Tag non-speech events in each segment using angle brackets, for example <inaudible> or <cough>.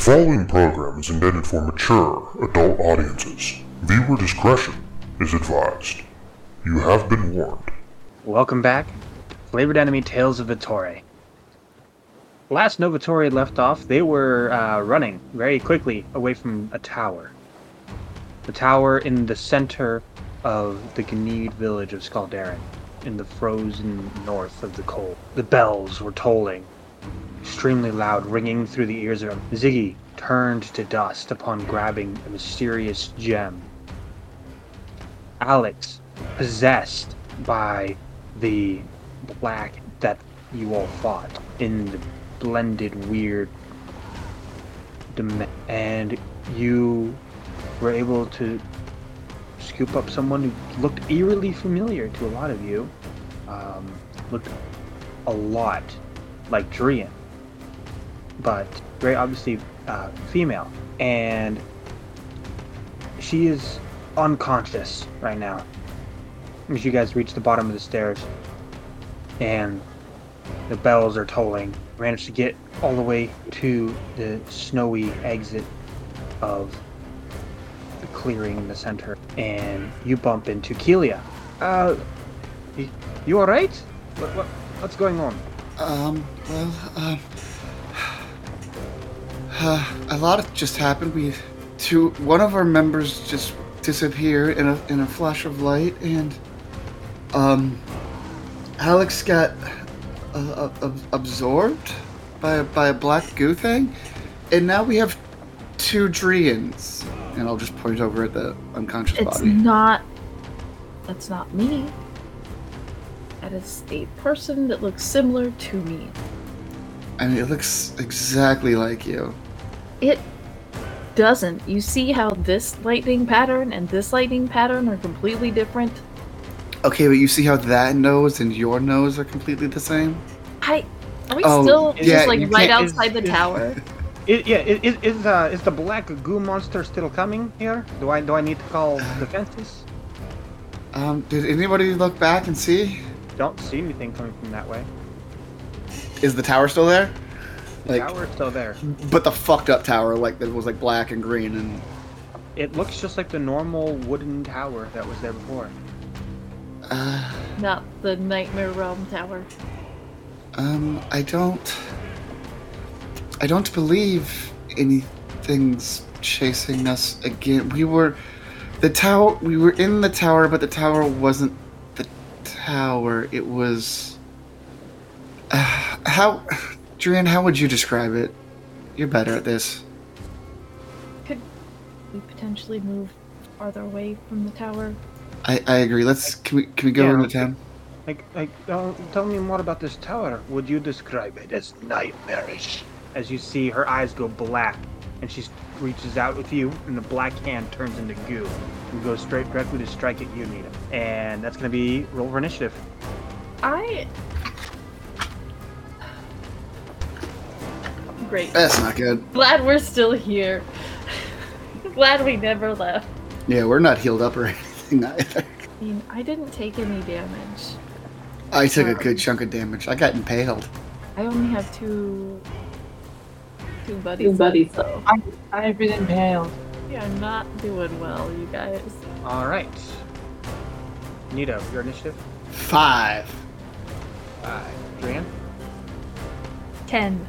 The following program is intended for mature adult audiences. Viewer discretion is advised. You have been warned. Welcome back, Flavored Enemy Tales of Vittore. Last Novitori left off, they were uh, running very quickly away from a tower. The tower in the center of the Ganid village of Skaldaren, in the frozen north of the cold. The bells were tolling, extremely loud, ringing through the ears of him. Ziggy turned to dust upon grabbing a mysterious gem. Alex, possessed by the black that you all fought in the blended weird dim- and you were able to scoop up someone who looked eerily familiar to a lot of you um, looked a lot like Drian but very obviously uh, female and she is unconscious right now as you guys reach the bottom of the stairs and the bells are tolling. Managed to get all the way to the snowy exit of the clearing in the center, and you bump into Kelia. Uh, you all right? What, what, what's going on? Um, well, uh, a lot just happened. We, two, one of our members just disappeared in a in a flash of light, and um, Alex got uh, uh, absorbed by a, by a black goo thing, and now we have two Drians. And I'll just point over at the unconscious It's body. not. That's not me. That is a person that looks similar to me. I mean, it looks exactly like you. It doesn't. You see how this lightning pattern and this lightning pattern are completely different? Okay, but you see how that nose and your nose are completely the same? I. Are we Oh, still yeah, just like right can't- outside the is- <laughs> is- tower? Is, yeah, is, is, is, uh, is the black goo monster still coming here? Do I do I need to call <sighs> the defenses? Um, did anybody look back and see? Don't see anything coming from that way. Is the tower still there? The Like, tower's still there. but the fucked up tower, like that was like black and green, and It looks just like the normal wooden tower that was there before. uh, Not the Nightmare Realm Tower. um, I don't, I don't believe anything's chasing us again. We were, the tower, we were in the tower, but the tower wasn't the tower. It was. Uh, how, Drian, how would you describe it? You're better at this. Could we potentially move farther away from the tower? I, I agree. Let's can we can we go Yeah. into town? Like, like, uh, tell me more about this tower. Would you describe it as nightmarish? As you see her eyes go black, and she reaches out with you, and the black hand turns into goo, and goes straight directly to strike at you, Nita. And that's gonna be roll for initiative. I. Great. That's not good. Glad we're still here. Glad we never left. Yeah, we're not healed up or <laughs> anything either. I mean, I didn't take any damage. I took a good um, chunk of damage. I got impaled. I only have two. Two buddies. Two buddies. So I've been impaled. we are not doing well, you guys. All right. Nito, your initiative. Five. Five. Drian. Ten.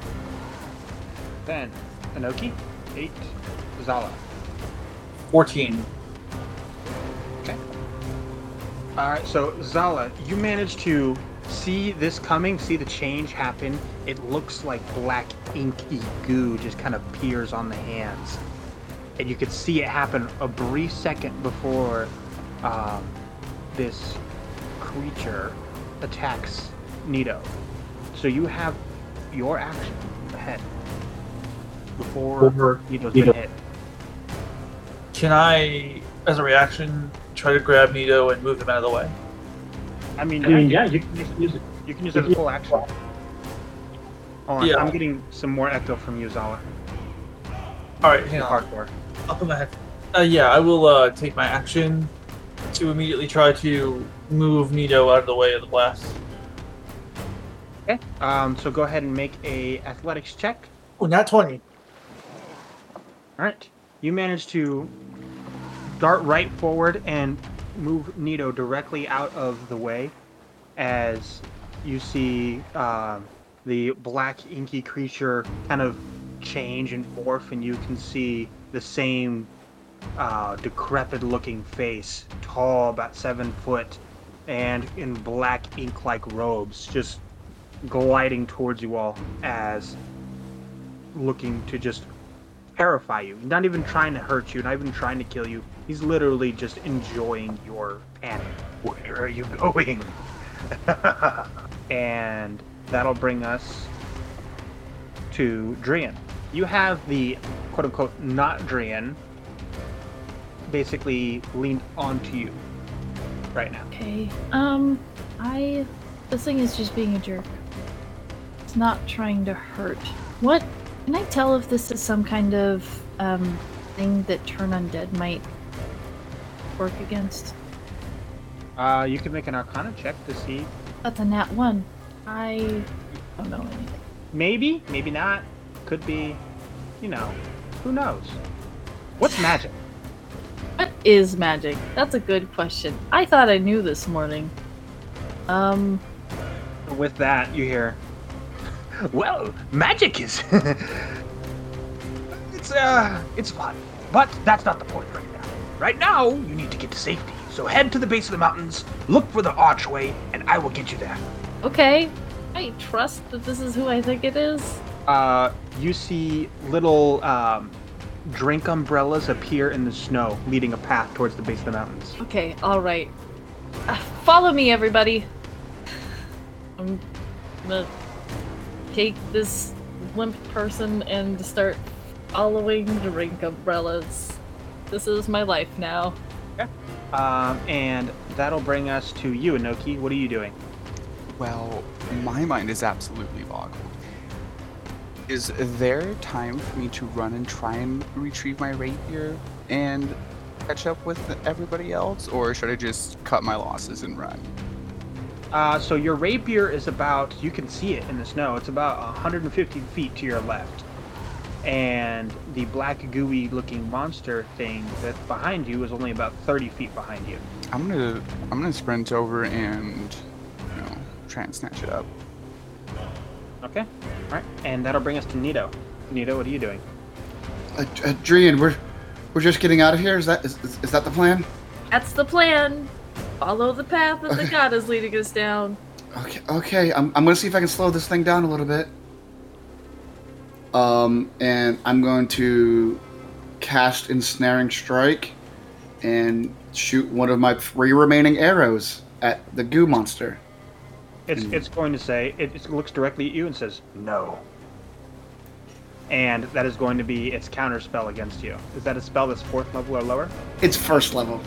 Ben. Anoki. Eight. Zala. 14. Okay. All right, so Zala, you managed to see this coming, see the change happen. It looks like black inky goo just kind of appears on the hands, and you could see it happen a brief second before um, this creature attacks Nito. So you have your action ahead before Over Nito's Nito. been hit. Can I, as a reaction, try to grab Nito and move him out of the way? I mean, I mean, yeah, yeah, you can use it. You can use it as a full action. Hold on, Yeah. I'm getting some more echo from you, Zala. Alright, hang on. Hardcore. I'll put my head. Uh, yeah, I will uh, take my action to immediately try to move Nito out of the way of the blast. Okay. Um, so go ahead and make a athletics check. Oh, not 20. All right. You manage to dart right forward and move Nito directly out of the way as you see uh, the black inky creature kind of change and morph, and you can see the same uh, decrepit looking face, tall, about seven foot, and in black ink like robes, just gliding towards you all as looking to just terrify you. He's not even trying to hurt you, not even trying to kill you. He's literally just enjoying your panic. Where are you going? <laughs> and that'll bring us to Drian. You have the quote unquote not Drian basically leaned onto you right now. Okay. Um, I. This thing is just being a jerk. It's not trying to hurt. What? Can I tell if this is some kind of um thing that turn undead might work against? Uh, you can make an Arcana check to see. That's a nat one. I don't know anything. Maybe, maybe not. Could be, you know, who knows? What's magic? What is magic? That's a good question. I thought I knew this morning. Um, With that, you hear. Well, magic is. <laughs> it's uh, it's fun, but that's not the point right now. Right now, you need to get to safety. So head to the base of the mountains, look for the archway, and I will get you there. okay. I trust that this is who I think it is. Uh, you see little um, drink umbrellas appear in the snow, leading a path towards the base of the mountains. Okay, alright. Uh, follow me, everybody. I'm gonna take this limp person and start following drink umbrellas. This is my life now. Um, and that'll bring us to you, Inoki. What are you doing? Well, my mind is absolutely boggled. Is there time for me to run and try and retrieve my rapier and catch up with everybody else, or should I just cut my losses and run? Uh, so your rapier is about, you can see it in the snow, it's about 150 feet to your left. And the black gooey looking monster thing that's behind you is only about 30 feet behind you. I'm gonna I'm gonna sprint over and you know try and snatch it up. Okay? Alright. And that'll bring us to Nito. Nito, what are you doing? Uh, uh, we're we're just getting out of here. Is that is, is, is that the plan? That's the plan. Follow the path that the god is leading us down. Okay, okay. I'm, I'm gonna see if I can slow this thing down a little bit. Um, and I'm going to cast ensnaring strike and shoot one of my three remaining arrows at the goo monster. It's, it's going to say, it, it looks directly at you and says, no. And that is going to be its counter spell against you. Is that a spell that's fourth level or lower? It's first level.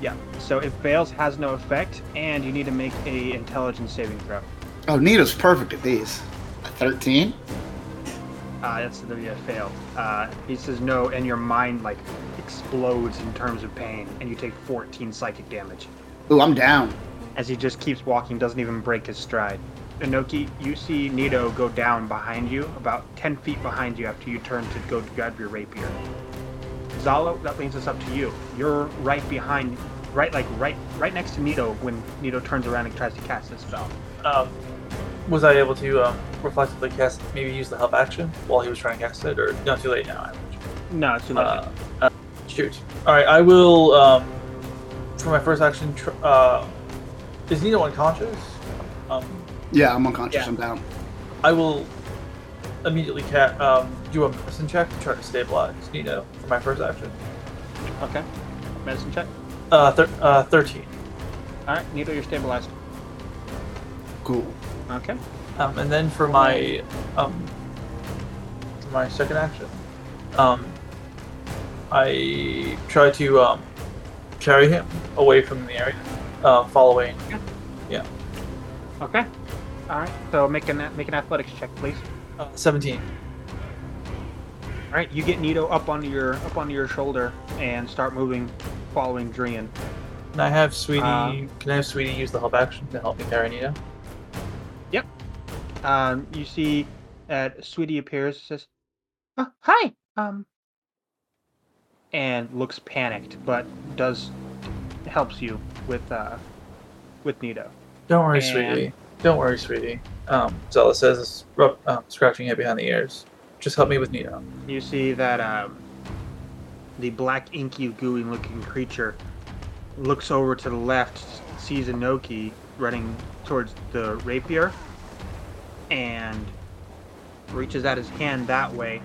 Yeah. So it fails, has no effect, and you need to make a intelligence saving throw. Oh, Nito's perfect at these. A 13? Uh, that's the yeah, failed. Uh, he says no, and your mind like explodes in terms of pain, and you take 14 psychic damage. Ooh, I'm down. As he just keeps walking, doesn't even break his stride. Inoki, you see Nito go down behind you, about 10 feet behind you after you turn to go to grab your rapier. Zala, that brings us up to you. You're right behind, right like right right next to Nito when Nito turns around and tries to cast this spell. Um, was I able to um, reflectively cast, maybe use the help action while he was trying to cast it, or not too late now? I imagine. No, it's too late. Uh, uh, shoot. All right, I will. Um, for my first action, tr- uh, is Nino unconscious? Um, Yeah, I'm unconscious. Yeah. I'm down. I will immediately ca- um, do a medicine check to try to stabilize Nino for my first action. okay. Medicine check. Uh, thir- uh, thirteen. All right, Nito, you're stabilized. Cool. Okay. Um, and then for my um, for my second action, um, I try to um, carry him away from the area, uh, following. Yeah. Okay. All right. So make an make an athletics check, please. Uh, Seventeen. All right. You get Nito up onto your up onto your shoulder and start moving, following Drian. Can I have Sweetie? Um, can I have Sweetie use the help action to help me carry Nino? Um, you see that Sweetie appears. Says, oh, "Hi. Um, and looks panicked, but does helps you with uh, with Nito. Don't worry, And- sweetie. Don't worry, sweetie. Um, Zella says, um, scratching it behind the ears. Just help me with Nito. You see that um, the black, inky, gooey looking creature looks over to the left, sees Inoki running towards the rapier, and reaches out his hand that way,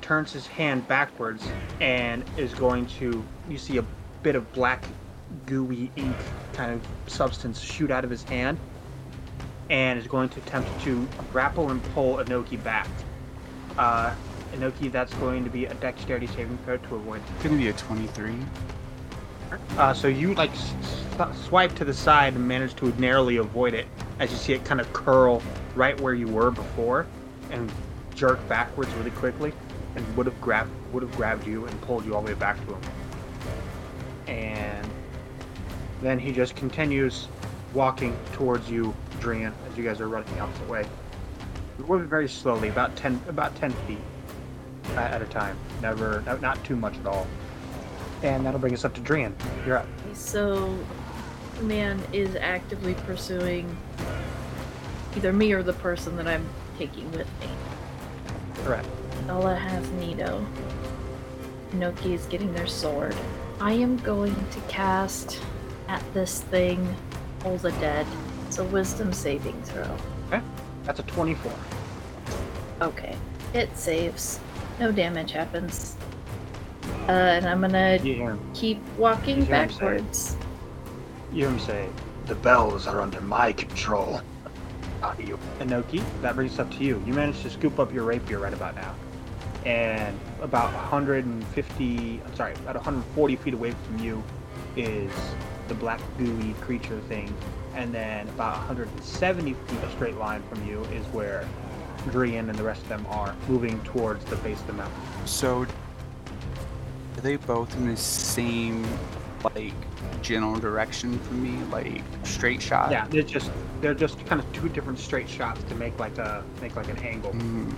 turns his hand backwards, and is going to. You see a bit of black, gooey ink kind of substance shoot out of his hand, and is going to attempt to grapple and pull Inoki back. Uh, Inoki, that's going to be a dexterity saving throw to avoid. It's gonna be a 23. Uh, so you like swipe to the side and manage to narrowly avoid it as you see it kind of curl right where you were before and jerk backwards really quickly and would have grabbed would have grabbed you and pulled you all the way back to him. And then he just continues walking towards you, Drian, as you guys are running the opposite way. Moving very slowly, about ten about ten feet at at a time. Never, no- not too much at all. And that'll bring us up to Drian. You're up. So, the man is actively pursuing either me or the person that I'm taking with me. Correct. Ella has Nito. Noki is getting their sword. I am going to cast at this thing Toll the Dead. It's a wisdom saving throw. Okay. That's a 24. Okay. It saves. No damage happens. Uh, and I'm gonna You keep walking You hear say- backwards. you hear him say, The bells are under my control. Not you. Inoki, that brings us up to you. You managed to scoop up your rapier right about now. And about 150, I'm sorry, about 140 feet away from you is the black gooey creature thing. And then about 170 feet a straight line from you is where Drian and the rest of them are moving towards the base of the mountain. So, are they both in the same, like, general direction from me? Like, straight shot? Yeah, they're just they're just kind of two different straight shots to make like a make like an angle. Mm,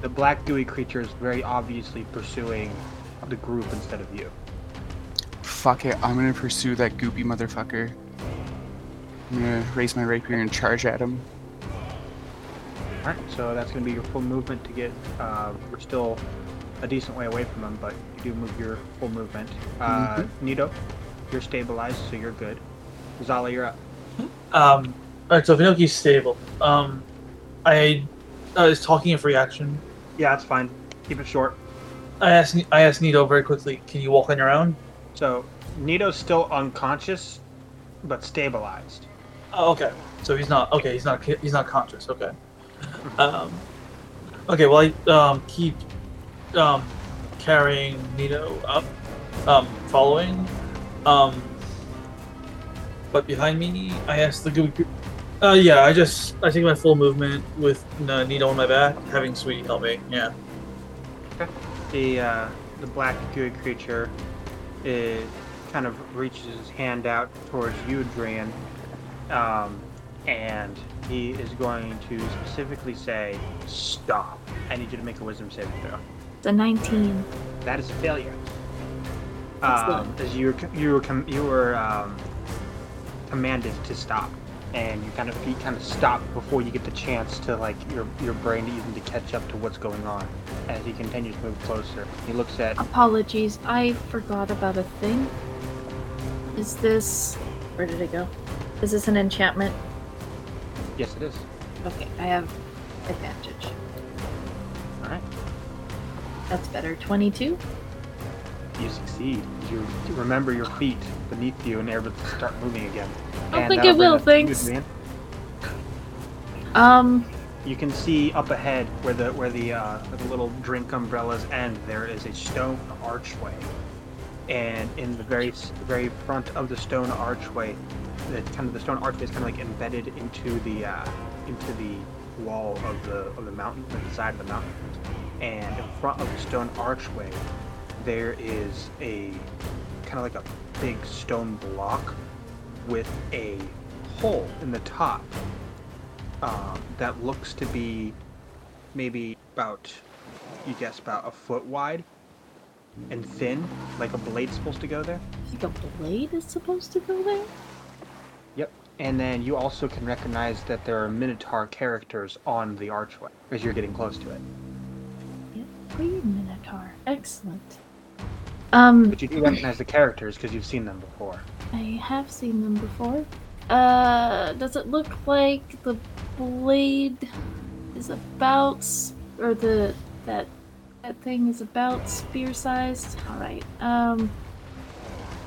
The black gooey creature is very obviously pursuing the group instead of you. Fuck it. I'm gonna pursue that goopy motherfucker. I'm gonna raise my rapier and charge at him. All right, so that's going to be your full movement to get. Uh, we're still a decent way away from them, but you do move your full movement. Uh, Nito, you're stabilized, so you're good. Zala, you're up. Um, alright, so Finoki's stable. Um, I uh, is talking a free action. Yeah, that's fine. Keep it short. I asked I asked Nito very quickly, can you walk on your own? So Nito's still unconscious, but stabilized. Oh, okay. So he's not okay. He's not he's not conscious. Okay. <laughs> Um, okay. Well, I um, keep um, carrying Nito up, um, following. Um, but behind me, I asked the gooey. Uh, yeah. I just I take my full movement with uh, Nito on my back, having Sweetie help me. Yeah. the uh, the black gooey creature is kind of reaches his hand out towards you, Adrian, um, and he is going to specifically say, "Stop! I need you to make a wisdom saving throw." It's a 19. That is a failure. Um, as you were you were com- you were um, commanded to stop, and you kind of feet kind of stop before you get the chance to like your your brain even to catch up to what's going on. As he continues to move closer, he looks at Apologies, I forgot about a thing. Is this. Where did it go? Is this an enchantment? yes, it is. Okay, I have advantage. All right. That's better. 22? You succeed. You remember your feet beneath you and able to start moving again. I don't And think it will, bring us to you, thanks. Um, You can see up ahead where the where the uh, where the little drink umbrellas end. There is a stone archway, and in the very very front of the stone archway, the kind of the stone archway is kind of like embedded into the uh, into the wall of the of the mountain, the side of the mountain. And in front of the stone archway, there is a kind of like a big stone block with a hole in the top um, that looks to be maybe about, you guess, about a foot wide, and thin, like a blade's supposed to go there. Think a blade is supposed to go there. Yep. And then you also can recognize that there are Minotaur characters on the archway as you're getting close to it. Yeah, Green Minotaur. Excellent. Um, But you do recognize the characters because you've seen them before. I have seen them before. Uh, does it look like the blade is about, or the that that thing is about spear sized? All right. Um,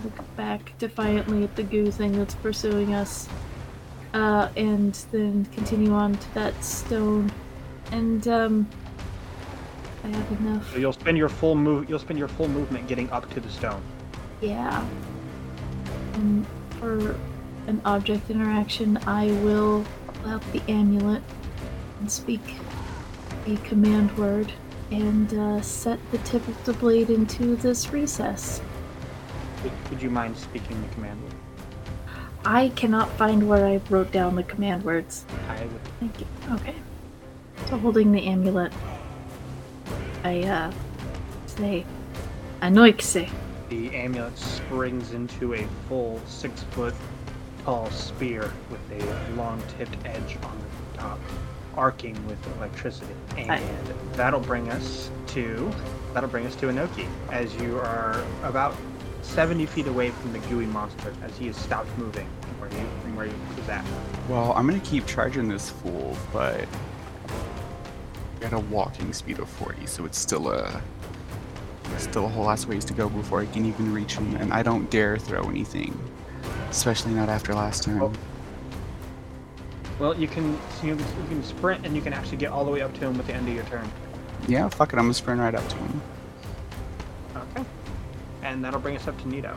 look back defiantly at the goo thing that's pursuing us, uh, and then continue on to that stone, and um, I have enough. So you'll spend your full move. You'll spend your full movement getting up to the stone. Yeah. And for an object interaction, I will pull out the amulet and speak a command word and uh, set the tip of the blade into this recess. Would, would you mind speaking the command word? I cannot find where I wrote down the command words. I would. Thank you. Okay. So holding the amulet, I uh say, Anoixe. The amulet springs into a full six foot tall spear with a long tipped edge on the top, arcing with electricity. And Hi. that'll bring us to that'll bring us to Inoki as you are about 70 feet away from the gooey monster as he has stopped moving from where he from where he was at. Well, I'm gonna keep charging this fool, but at a walking speed of 40, so it's still a still a whole lot of ways to go before I can even reach him, and I don't dare throw anything, especially not after last time. Oh. Well, you can you, you can sprint and you can actually get all the way up to him at the end of your turn. Yeah, fuck it, I'm gonna sprint right up to him. Okay. And that'll bring us up to Nito,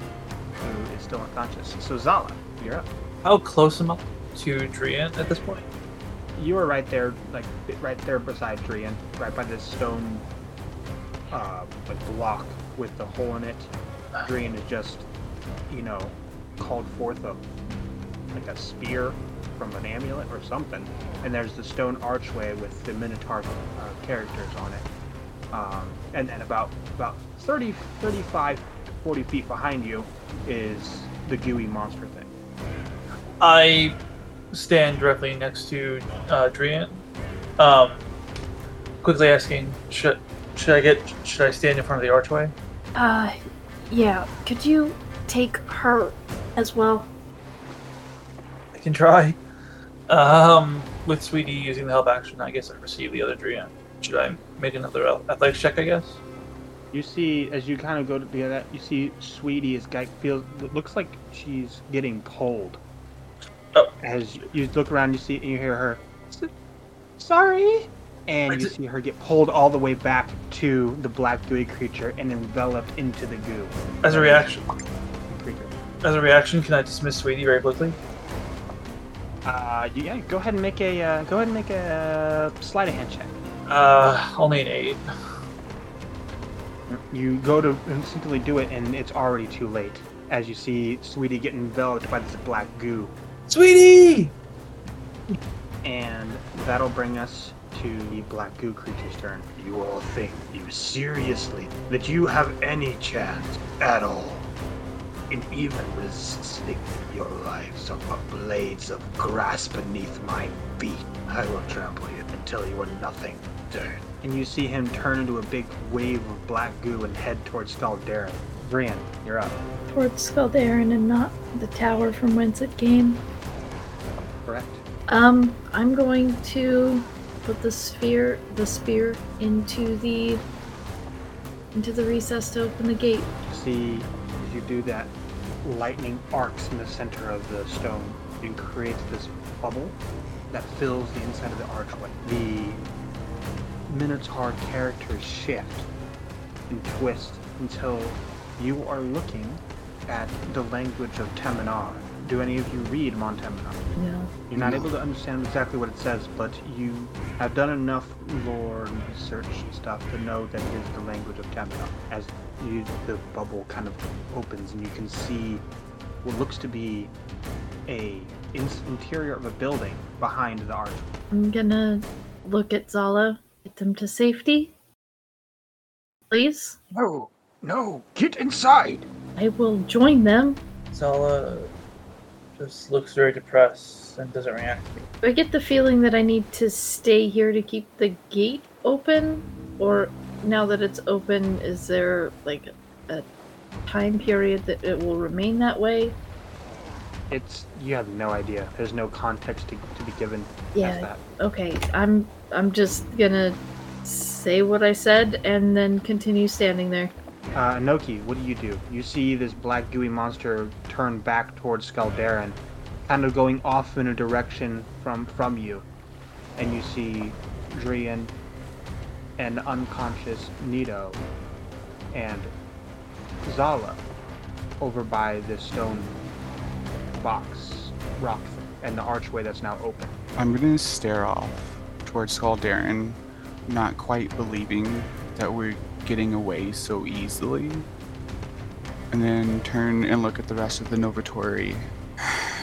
who is still unconscious. So Zala, you're up. How close am I to Drian at this point? You are right there, like right there beside Drian, right by this stone, uh, like block with the hole in it. Drian is just, you know, called forth a like a spear from an amulet or something, and there's the stone archway with the Minotaur uh, characters on it. Um, and then about about 30, 35, 40 feet behind you is the gooey monster thing. I stand directly next to uh, Drian, um, quickly asking, should should I get should I stand in front of the archway? Uh, yeah. Could you take her as well? I can try. Um, with Sweetie using the help action, I guess I receive the other Drian. Should I make another ath- athletics check? I guess. You see, as you kind of go to do that, you see Sweetie is guy feels it looks like she's getting pulled. Oh. As you look around, you see and you hear her. Sorry. And you see her get pulled all the way back to the black gooey creature and enveloped into the goo. As a reaction, as a reaction, can I dismiss Sweetie very quickly? Uh, yeah. Go ahead and make a uh, go ahead and make a sleight of hand check. Uh, only an eight. You go to instinctively do it, and it's already too late. As you see Sweetie get enveloped by this black goo. Sweetie! And that'll bring us to the black goo creature's turn. You all think, you seriously, that you have any chance at all in even resisting your lives upon blades of grass beneath my feet? I will trample you until you are nothing. Dirt. And you see him turn into a big wave of black goo and head towards Skaldaren. Drian, you're up. Towards Skaldaren and not the tower from whence it came. Correct. Um, I'm going to put the sphere, the spear, into the into the recess to open the gate. see as you do that, lightning arcs in the center of the stone and creates this bubble that fills the inside of the archway. The Minotaur characters shift and twist until you are looking at the language of Temenar. Do any of you read Montemenar? No. You're not No. able to understand exactly what it says, but you have done enough lore and research and stuff to know that it is the language of Temenar. As you, the bubble kind of opens and you can see what looks to be a in- interior of a building behind the arch. I'm gonna look at Zala, get them to safety. Please. No, No, get inside. I will join them. Zala just looks very depressed and doesn't react. I get the feeling that I need to stay here to keep the gate open, or now that it's open, is there like a time period that it will remain that way? It's you have no idea. There's no context to, to be given as Yeah. that. Okay, I'm I'm just gonna say what I said and then continue standing there. Uh, Anoki, what do you do? You see this black gooey monster turn back towards Skaldaren, kind of going off in a direction from from you, and you see Drian and unconscious Nito and Zala over by the stone box rock and the archway that's now open. I'm gonna stare off towards Skaldaren, not quite believing that we're getting away so easily. And then turn and look at the rest of the Novitori.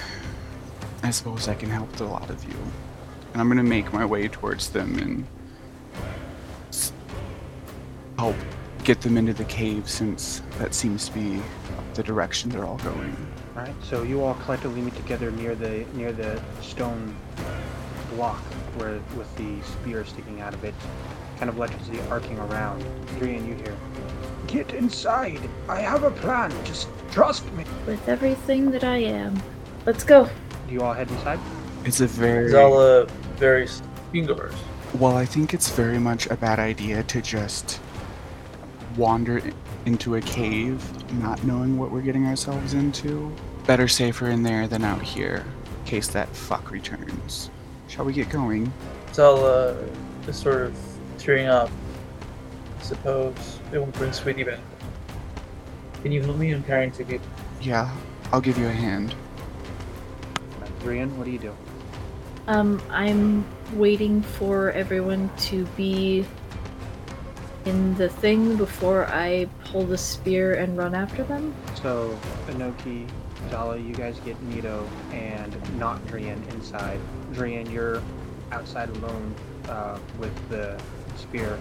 <sighs> I suppose I can help a lot of you. And I'm gonna make my way towards them and help get them into the cave since that seems to be the direction they're all going. All right, so you all collectively meet together near the near the stone block where with the spear sticking out of it, kind of electricity arcing around. Drian, you hear, "Get inside! I have a plan. Just trust me." With everything that I am. Let's go. Do you all head inside? It's a very Zala uh, very you can go. Well, I think it's very much a bad idea to just wander into a cave not knowing what we're getting ourselves into. Better safer in there than out here, in case that fuck returns. Shall we get going? Zala uh, is sort of tearing up. I suppose it won't bring Sweetie back. Can you help me? I'm carrying two people. Yeah, I'll give you a hand. Drian, what do you do? Um, I'm waiting for everyone to be in the thing before I pull the spear and run after them. So, Anoki, Zala, you guys get Nito and not Drian inside. Drian, you're outside alone uh, with the spear,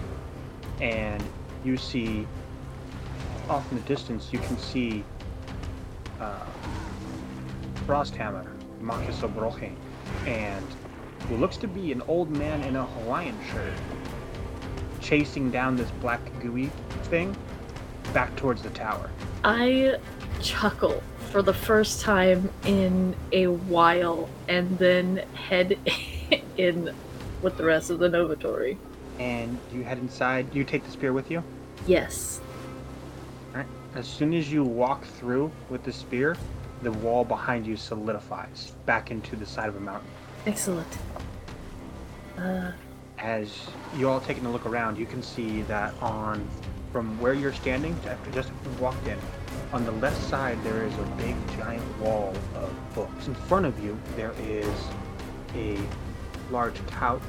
and you see off in the distance. You can see uh, Frosthammer, Marcus Obroche, and who looks to be an old man in a Hawaiian shirt, chasing down this black gooey thing back towards the tower. I chuckle for the first time in a while and then head <laughs> in with the rest of the Novitori. And you head inside. You take the spear with you. Yes. Alright. As soon as you walk through with the spear, the wall behind you solidifies back into the side of a mountain. Excellent. Uh, As you all taking a look around, you can see that on from where you're standing, after just after you walked in, on the left side there is a big giant wall of books. In front of you there is a large couch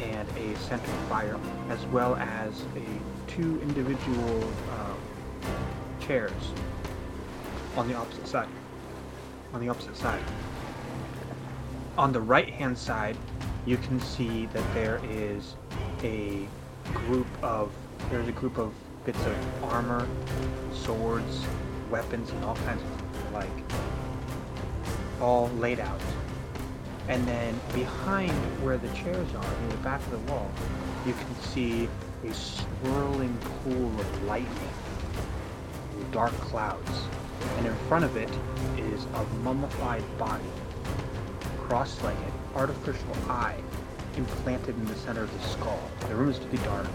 and a center fire, as well as a two individual um, chairs on the opposite side. On the opposite side. On the right hand side, you can see that there is a group of there's a group of bits of armor, swords, weapons, and all kinds of like all laid out. And then behind where the chairs are, near the back of the wall, you can see a swirling pool of lightning, dark clouds. And in front of it is a mummified body, cross-legged, artificial eye implanted in the center of the skull. The room is really dark.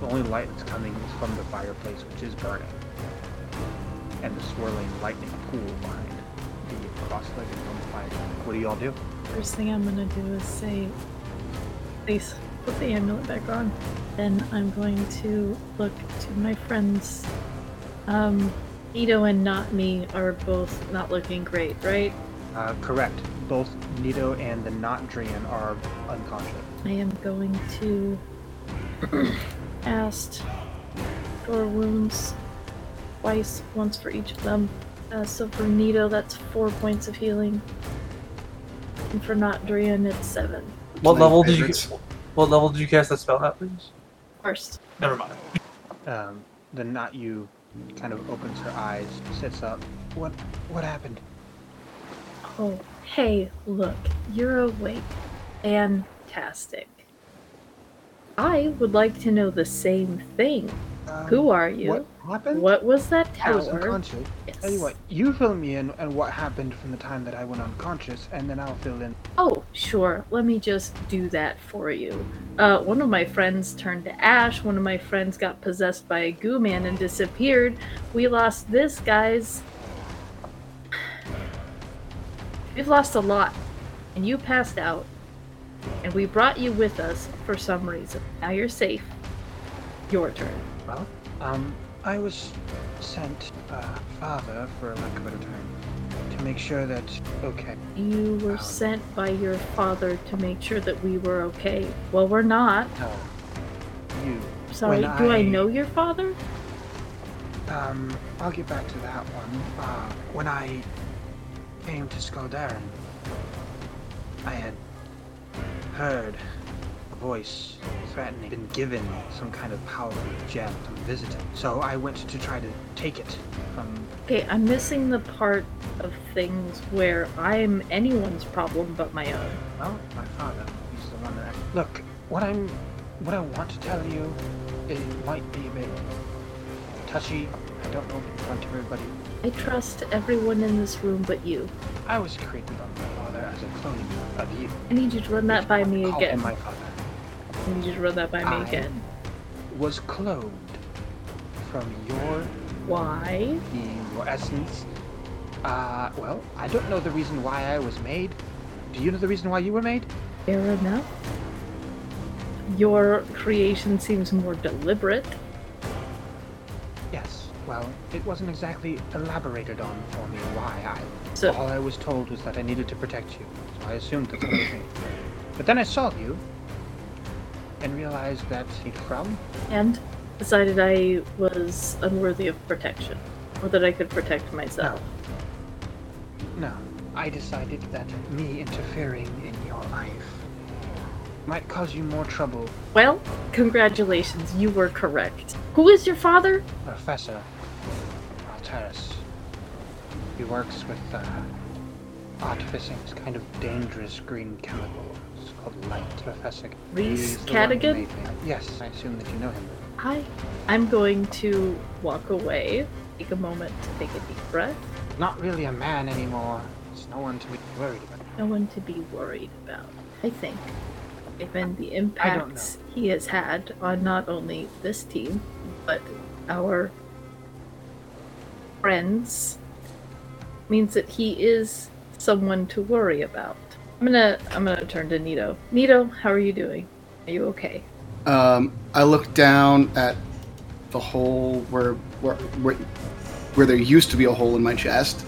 The only light that's coming is from the fireplace, which is burning, and the swirling lightning pool behind the cross-legged mummified. What do you all do? First thing I'm gonna do is say, please put the amulet back on. Then I'm going to look to my friends. Um, Nito and not me are both not looking great, right? Uh, correct. Both Nito and the not Drian are unconscious. I am going to cast Cure Wounds twice, once for each of them. Uh, so for Nito, that's four points of healing. And for not Drian, it's seven. What My level did you? favorites. What level did you cast that spell at, please? First. Never mind. Um, the not you kind of opens her eyes, sits up. What what happened? Oh, hey, look, you're awake. Fantastic. I would like to know the same thing. Um, Who are you? What happened? What was that tower? I was unconscious. Yes. Tell you what, you fill me in and what happened from the time that I went unconscious, and then I'll fill in. Oh, sure. Let me just do that for you. Uh, one of my friends turned to ash. One of my friends got possessed by a goo man and disappeared. We lost this, guys. We've lost a lot. And you passed out. And we brought you with us for some reason. Now you're safe. Your turn. Well, um, I was sent, uh, father, for a lack of a better term, to make sure that okay. You were Um. sent by your father to make sure that we were okay. Well, we're not. No, you. Sorry, When do I I- know your father? Um, I'll get back to that one. Uh, when I came to Skaldarin, I had heard voice threatening, been given some kind of powerful gem from visiting. So I went to try to take it from. Okay, I'm missing the part of things where I'm anyone's problem but my own. Well, my father. He's the one that. Look, what I'm, what I want to tell you, it might be a bit touchy. I don't know if in front of everybody. I trust everyone in this room but you. I was created by my father as a clone of you. I need you to run that by me again. my father. You to run that by me I- again. was cloned from your Why? being, your essence. Uh, well, I don't know the reason why I was made. Do you know the reason why you were made? Fair enough. Your creation seems more deliberate. Yes. Well, it wasn't exactly elaborated on for me why I. So- all I was told was that I needed to protect you, so I assumed that that was me. But then I saw you and realized that he'd from. And decided I was unworthy of protection. Or that I could protect myself. No, I decided that me interfering in your life might cause you more trouble, Well, congratulations, you were correct. Who is your father? Professor Alteris. He works with uh, artificing this kind of dangerous green chemical. Light. Professor. Reese He's the one who Cadigan? Yes, I assume that you know him. I I'm going to walk away, take a moment to take a deep breath. Not really a man anymore. It's no one to be worried about. No one to be worried about. I think. Given the impacts he has had on not only this team, but our friends, means that he is someone to worry about. I'm gonna I'm gonna turn to Nito. Nito, how are you doing? Are you okay? Um, I look down at the hole where, where where where there used to be a hole in my chest.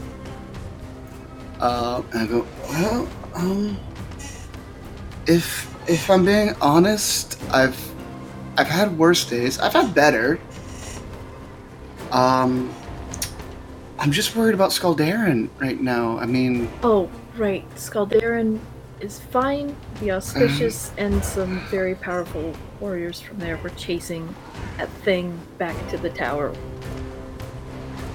Uh, and I go, well, um, if if I'm being honest, I've I've had worse days. I've had better. Um, I'm just worried about Skaldarin right now. I mean, Oh, right. Skaldarin is fine. The auspicious <clears throat> and some very powerful warriors from there were chasing that thing back to the tower.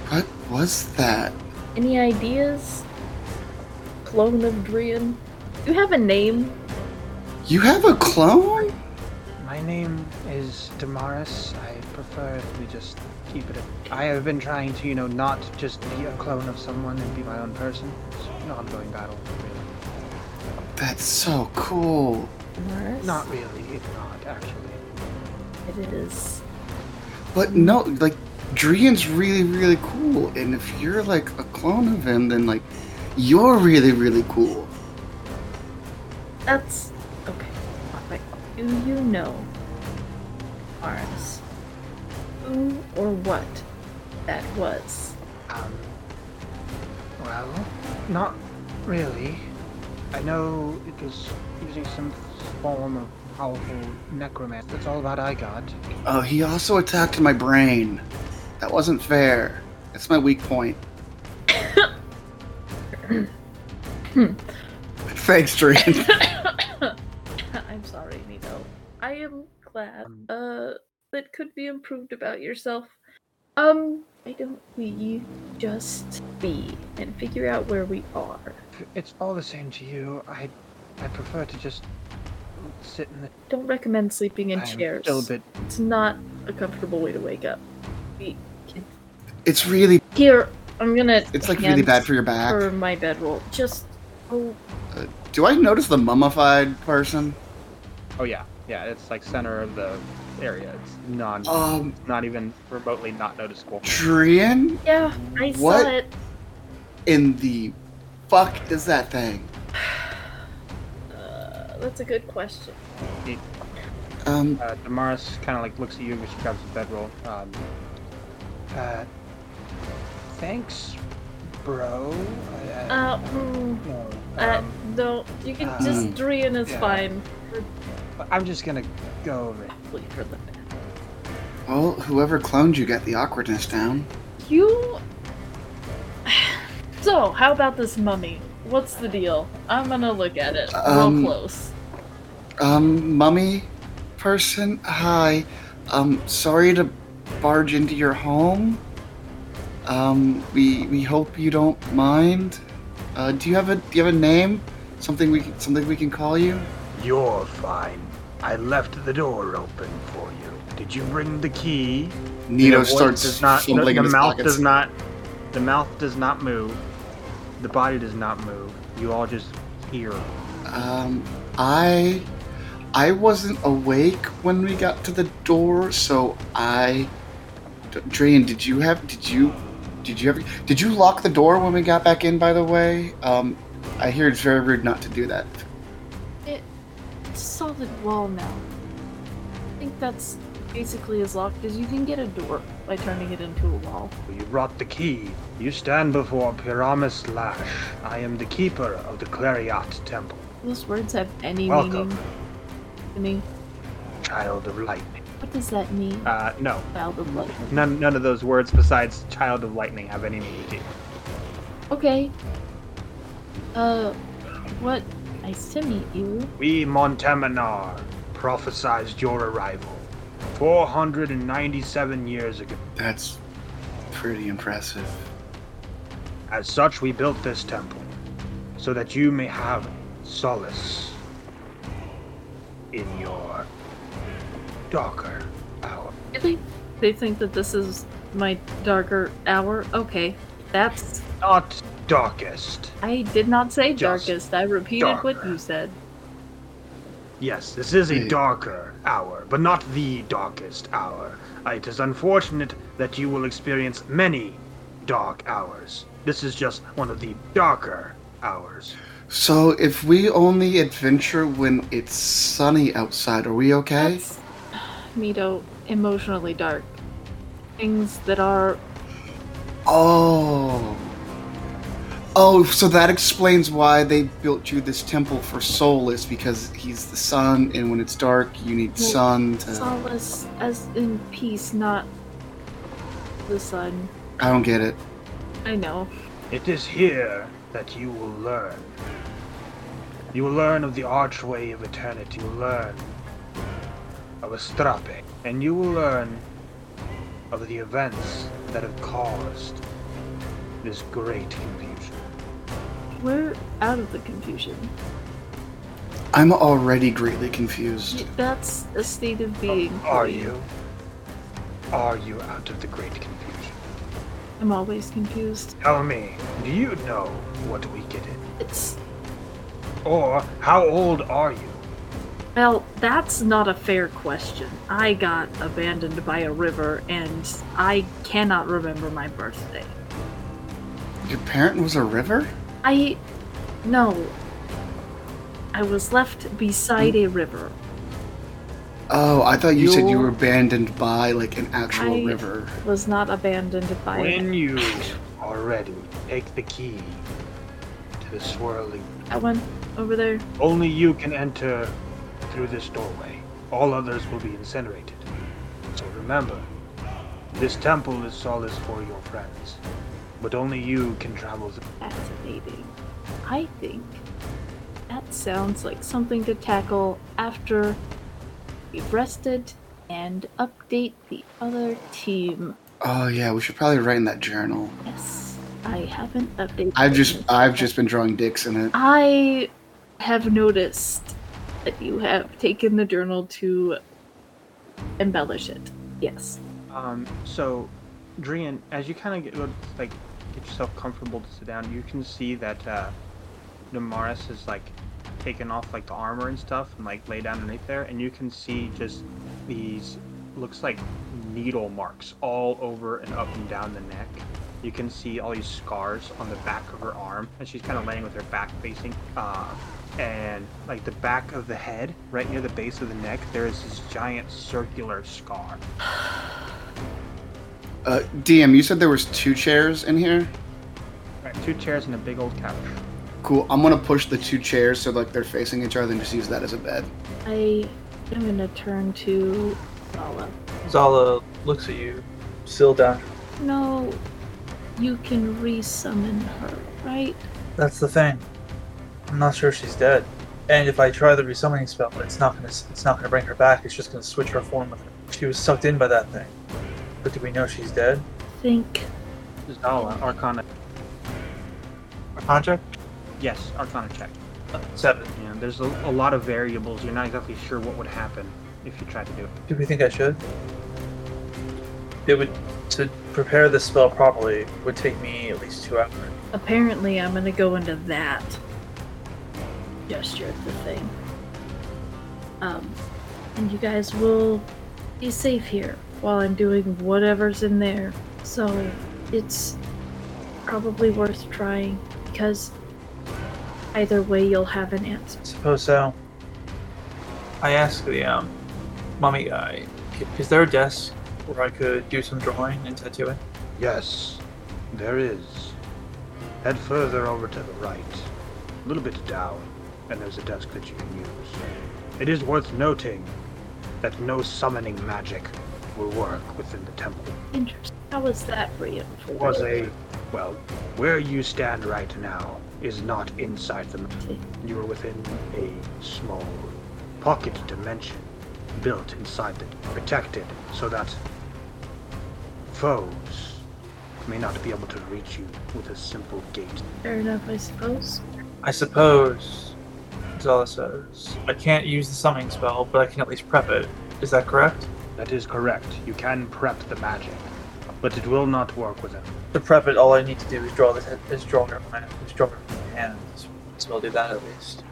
what was that? Any ideas? Clone of Drian? You have a name? You have a clone? My name is Damaris. I prefer if we just keep it. A- I have been trying to, you know, not just be a clone of someone and be my own person. It's an ongoing battle, really. That's so cool. Mars? Not really. It's not actually. It is. But no, like Drian's really, really cool. And if you're like a clone of him, then like you're really, really cool. That's. Okay. Wait, Do you know, Mars, who or what that was? Um. Well, not really. I know it was using some form of powerful necromancy. That's all that I got. Oh, he also attacked my brain. That wasn't fair. That's my weak point. <coughs> Thanks, Drian. <coughs> I'm sorry, Nito. I am glad. Um, Uh, that could be improved about yourself. Um, why don't we just be and figure out where we are? It's all the same to you. I, I prefer to just sit in the. Don't recommend sleeping in I'm chairs. still a bit. It's not a comfortable way to wake up. We can... It's really, Here, I'm gonna. it's like really bad for your back. For my bedroll, just oh, uh, Do I notice the mummified person? Oh yeah, yeah. It's like center of the area. It's non, Um, not even remotely not noticeable. Drian? yeah, I What? saw it. In the fuck is that thing? Uh, that's a good question. Um, Uh, Damaris kind of like looks at you as she grabs the bedroll. Um, uh, thanks, bro. Uh, Uh, hmm, no, uh, um, no, you can uh, just Drian is yeah. fine. I'm just gonna go over it. Probably for the well, whoever cloned you got the awkwardness down. You. <sighs> So, how about this mummy? What's the deal? I'm gonna look at it Um, real close. Um, mummy person, hi. Um, sorry to barge into your home. Um, we we hope you don't mind. Uh, do you have a do you have a name? Something we something we can call you? You're fine. I left the door open for you. Did you bring the key? Nito The starts does not, the, the in his mouth does not the mouth does not move the body does not move you all just hear Um, I I wasn't awake when we got to the door, so I. D- Drian, did you have? Did you? Did you ever? Did you lock the door when we got back in? By the way, um, I hear it's very rude not to do that. It's a solid wall now. I think that's basically as locked as you can get a door by turning it into a wall. You brought the key. You stand before Pyramus Lash. I am the keeper of the Clariot Temple, Those words have any Welcome. meaning to me. child of lightning. What does that mean? uh no Child of light. none none of those words besides child of lightning have any meaning to you Okay. Uh, what? Nice to meet you. We Monteminar prophesized your arrival 497 years ago. That's pretty impressive. As such, we built this temple so that you may have solace in your darker hour. Really? They think that this is my darker hour? Okay. That's. Not darkest. I did not say Just darkest. I repeated what darker. you said. Yes, this is a darker hour, but not the darkest hour. Uh, It is unfortunate that you will experience many dark hours. This is just one of the darker hours. So if we only adventure when it's sunny outside, are we okay? That's. <sighs> Mito, emotionally dark. Things that are. Oh. Oh, so that explains why they built you this temple for Solus because he's the sun, and when it's dark, you need Well, sun to. Solace as in peace, not the sun. I don't get it. I know. It is here that you will learn. You will learn of the archway of eternity. You will learn of Astrape. And you will learn of the events that have caused this great confusion. We're out of the confusion. I'm already greatly confused. That's a state of oh, being. for Are you? Are you out of the great confusion? I'm always confused. Tell me, do you know what we get in? It's. Or how old are you? Well, that's not a fair question. I got abandoned by a river, and I cannot remember my birthday. Your parent was a river? I. No. I was left beside a river. Oh, I thought you said you You- were abandoned by like an actual I- river. Was not abandoned by. When you are ready, take the key to the swirling. That one over there. Only you can enter through this doorway. All others will be incinerated. So remember, this temple is solace for your friends, but only you can travel through. Fascinating. I think that sounds like something to tackle after we've rested and update the other team. Oh yeah, we should probably write in that journal. Yes, I haven't updated. I've just. I've just been drawing dicks in it. I have noticed that you have taken the journal to embellish it. Yes. Um, so, Drian, as you kind of get like get yourself comfortable to sit down, you can see that uh, Damaris has like taken off like the armor and stuff and like lay down underneath there, and you can see just these looks like needle marks all over and up and down the neck. You can see all these scars on the back of her arm, and she's kind of laying with her back facing. Uh, and like the back of the head, right near the base of the neck, there is this giant circular scar. Uh, DM, you said there was two chairs in here. Right, two chairs and a big old couch. Cool. I'm gonna push the two chairs so like they're facing each other and just use that as a bed. I am gonna turn to Zala. Zala looks at you, still down. No, you can resummon her, right? That's the thing. I'm not sure she's dead. And if I try the resummoning spell, it's not gonna it's not gonna bring her back. It's just gonna switch her form with her. She was sucked in by that thing. But do we know she's dead? I Think Zala, Arcana. Contract? Yes, Arcana check. Seven. Yeah, there's a, a lot of variables. You're not exactly sure what would happen if you tried to do it. Do we think I should? It would to prepare the spell properly would take me at least two hours. apparently I'm gonna go into that gesture of the thing. Um, and you guys will be safe here while I'm doing whatever's in there. So it's probably worth trying because either way you'll have an answer. Suppose so. I asked the um, mummy guy, is there a desk where I could do some drawing and tattooing? Yes, there is. Head further over to the right, a little bit down, and there's a desk that you can use. It is worth noting that no summoning magic will work within the temple. Interesting. How was that reinforced? It was a, well, where you stand right now is not inside the mountain. You are within a small pocket dimension built inside the protected so that foes may not be able to reach you with a simple gate. Fair enough, I suppose. I suppose, Zala says, I can't use the summoning spell, but I can at least prep it. Is that correct? That is correct. You can prep the magic, but it will not work with it. To prep it, all I need to do is draw this, is draw it from my, is draw it from my hand. So I'll do that at least.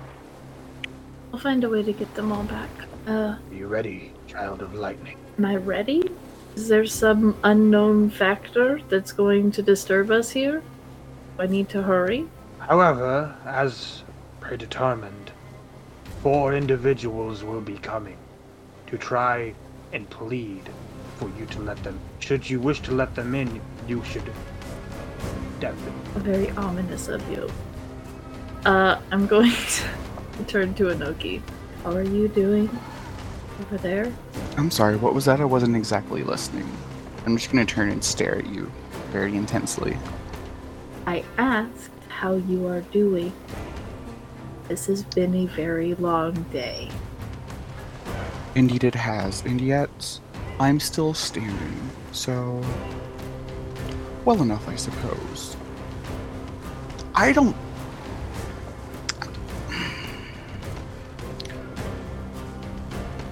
I'll find a way to get them all back. Uh, Are you ready, child of lightning? am I ready? Is there some unknown factor that's going to disturb us here? I need to hurry? However, as predetermined, four individuals will be coming to try and plead for you to let them. Should you wish to let them in, you should definitely. Very ominous of you. Uh, I'm going <laughs> to turn to Anoki. How are you doing over there? I'm sorry, what was that? I wasn't exactly listening. I'm just gonna turn and stare at you very intensely. I asked how you are doing. This has been a very long day. Indeed, it has, and yet I'm still standing, so. Well enough, I suppose. I don't.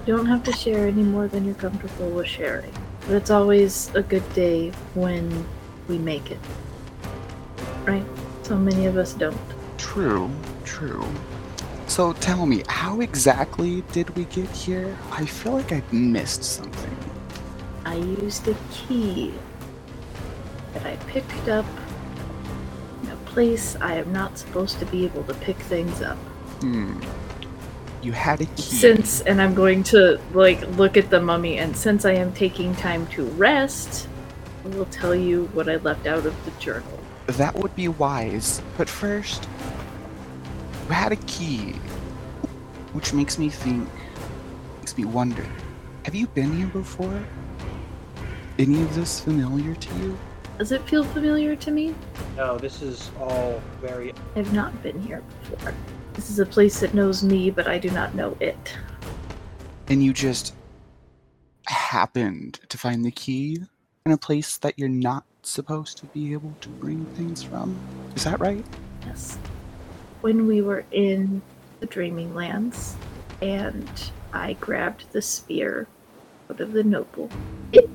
You don't have to share any more than you're comfortable with sharing. But it's always a good day when we make it. Right? So many of us don't. True, true. So tell me, how exactly did we get here? I feel like I missed something. I used a key that I picked up in a place I am not supposed to be able to pick things up. Hmm. You had a key. Since, and I'm going to like look at the mummy, and since I am taking time to rest, I will tell you what I left out of the journal. That would be wise. But first, you had a key. Which makes me think, makes me wonder have you been here before? Any of this familiar to you? Does it feel familiar to me? No, this is all very. I've not been here before. This is a place that knows me, but I do not know it. And you just happened to find the key? in a place that you're not supposed to be able to bring things from. Is that right? Yes. When we were in the Dreaming Lands and I grabbed the spear out of the noble, it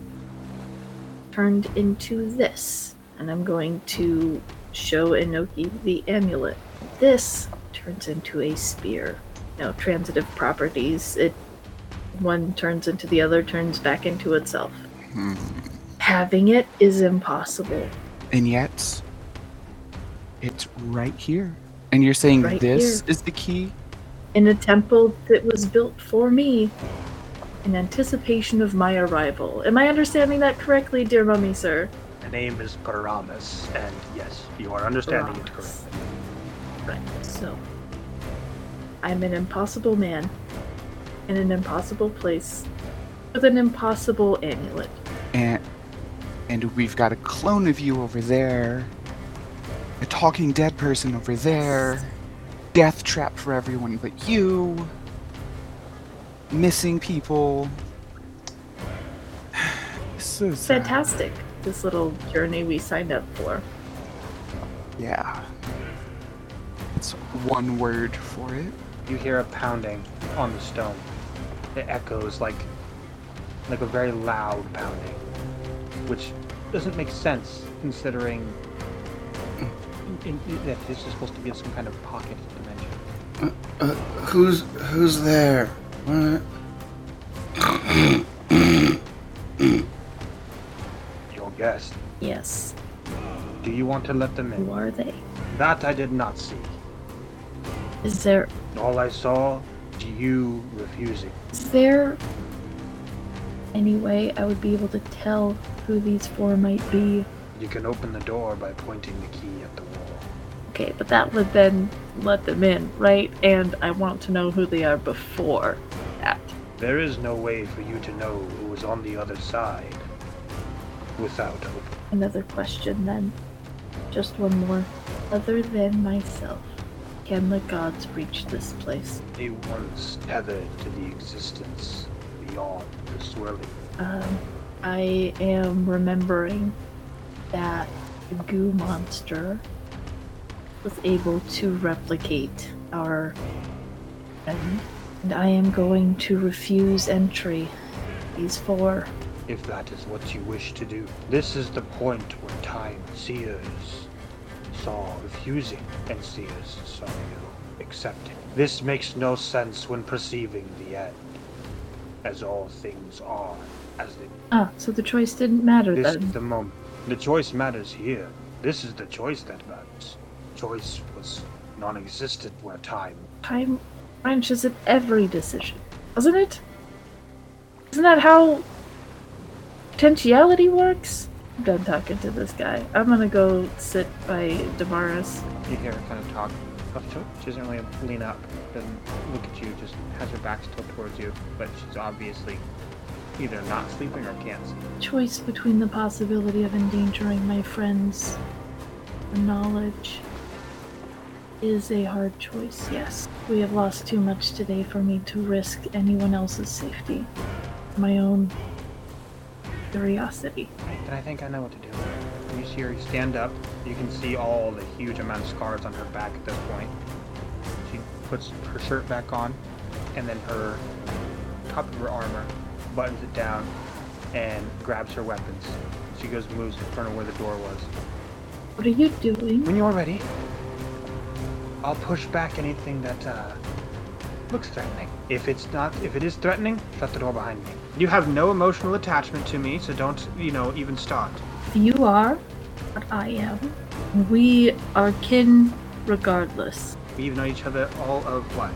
turned into this. And I'm going to show Inoki the amulet. This turns into a spear. No transitive properties. It one turns into the other, turns back into itself. Hmm. Having it is impossible. And yet, it's right here. And you're saying Right this here. is the key? in a temple that was built for me in anticipation of my arrival. Am I understanding that correctly, dear mummy, sir? The name is Paramus, and yes, you are understanding it correctly. Right, so. I'm an impossible man in an impossible place with an impossible amulet. And and we've got a clone of you over there. A talking dead person over there. Death trap for everyone but you. Missing people. This is uh, Fantastic, this little journey we signed up for. Yeah. It's one word for it. You hear a pounding on the stone. It echoes like like a very loud pounding, which doesn't make sense considering in, in- that this is supposed to be some kind of pocket dimension. Uh, who's who's there? What? Your guest. Yes, Do you want to let them in? who are they? That I did not see. Is there All I saw was you refusing. Is there any way I would be able to tell who these four might be? You can open the door by pointing the key at the wall. Okay, but that would then let them in, right? And I want to know who they are before that. There is no way for you to know who is on the other side without opening. Another question then. Just one more. Other than myself, can the gods reach this place? They once tethered to the existence beyond the swirling. Um, I am remembering that the goo monster was able to replicate our friend, and I am going to refuse entry. These four. If that is what you wish to do. This is the point where time seers saw refusing and seers saw you accepting. This makes no sense when perceiving the end, as all things are as they Ah, so the choice didn't matter This then. is the moment. The choice matters here. This is the choice that matters. Choice was non existent where time. Time branches at every decision, doesn't it? Isn't that how potentiality works? I'm done talking to this guy. I'm gonna go sit by Damaris. You hear her kind of talk. Oh, she- She doesn't really lean up, doesn't look at you, just has her back still towards you, but she's obviously either not sleeping or can't sleep. choice between the possibility of endangering my friends knowledge is a hard choice, yes. We have lost too much today for me to risk anyone else's safety. My own curiosity. And I think I know what to do. You see her stand up, you can see all the huge amount of scars on her back at this point. She puts her shirt back on, and then her top of her armor, buttons it down, and grabs her weapons. She goes and moves in front of where the door was. What are you doing? When you're ready, I'll push back anything that uh, looks threatening. If it's not, if it is threatening, shut the door behind me. You have no emotional attachment to me, so don't, you know, even start. You are what I am. We are kin regardless. We've known each other all of what?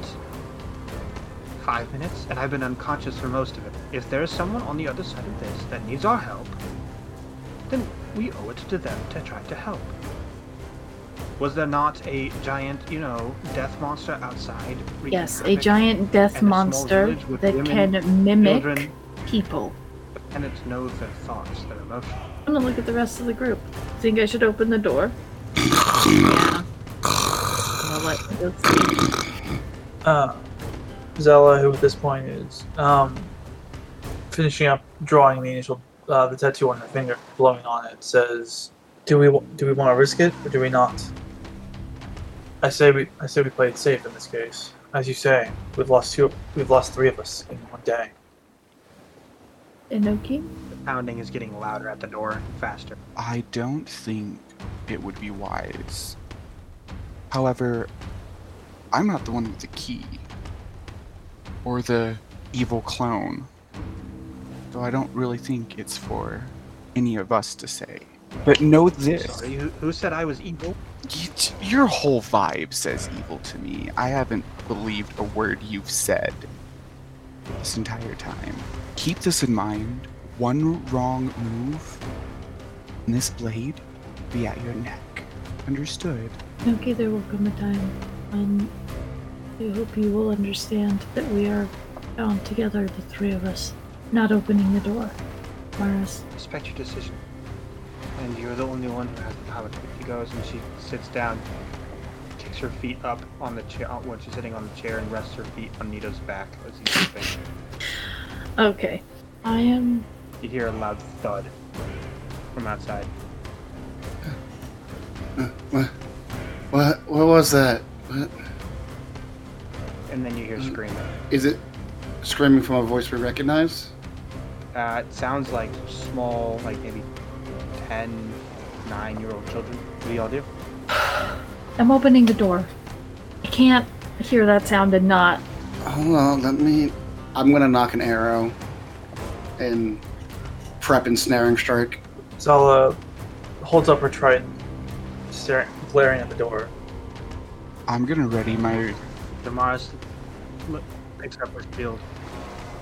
Five minutes? And I've been unconscious for most of it. If there is someone on the other side of this that needs our help, then we owe it to them to try to help. Was there not a giant, you know, death monster outside? Yes, a giant death a monster that women, can mimic children, people. and it knows their thoughts, their emotions. I'm gonna look at the rest of the group. Think I should open the door? <laughs> yeah. I'll let you go see. Uh, Zala, who at this point is um, finishing up drawing the initial uh, the tattoo on her finger, blowing on it, says, "Do we do we want to risk it or do we not?" I say we I say we play it safe in this case. As you say, we've lost two. We've lost three of us in one day. Inoki? The pounding is getting louder at the door, faster. I don't think it would be wise. However, I'm not the one with the key. Or the evil clone. So I don't really think it's for any of us to say. But know this Sorry, who, who said I was evil? y- your whole vibe says evil to me. I haven't believed a word you've said this entire time. Keep this in mind. One wrong move, and this blade will be at your neck. Understood? Okay, there will come a time when I hope you will understand that we are bound together, the three of us, not opening the door. Maris, Respect your decision. And you're the only one who has the power. She goes and she sits down, kicks her feet up on the chair uh, when she's sitting on the chair, and rests her feet on Nito's back as he's sleeping. Okay. I am. You hear a loud thud from outside. What? What? What was that? What? And then you hear screaming. Is it screaming from a voice we recognize? Uh, it sounds like small, like maybe 10, 9 year old children. What do y'all do? I'm opening the door. I can't hear that sound and not. Hold on, let me. I'm gonna knock an arrow and prep ensnaring strike. Zala holds up her trident, staring, glaring at the door. I'm gonna ready my. Damaris look, picks up her shield.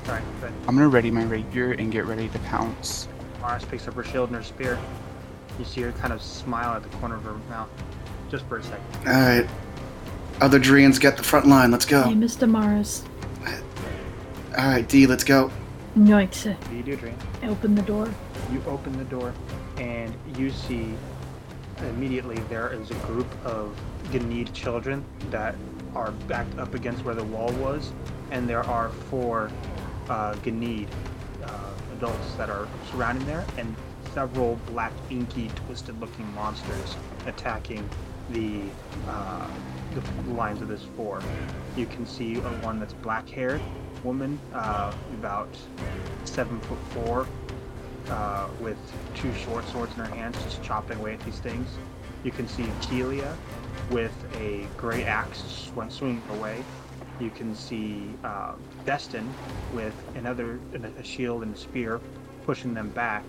Sorry, but I'm gonna ready my rapier and get ready to pounce. Damaris picks up her shield and her spear. You see her kind of smile at the corner of her mouth, just for a second. All right, other Drians get the front line. Let's go. Hey, Miss Damaris. All right, D, let's go. Yoinks. What do you do, Drian? I open the door. You open the door, and you see immediately there is a group of Ganid children that are backed up against where the wall was, and there are four uh, uh, adults that are surrounding there, and several black, inky, twisted-looking monsters attacking the uh, the lines of this four. You can see a one that's black-haired woman, uh, about seven foot four, uh, with two short swords in her hands, just chopping away at these things. You can see Kelia with a great axe sw- swinging away. You can see uh, Destin with another a shield and a spear pushing them back,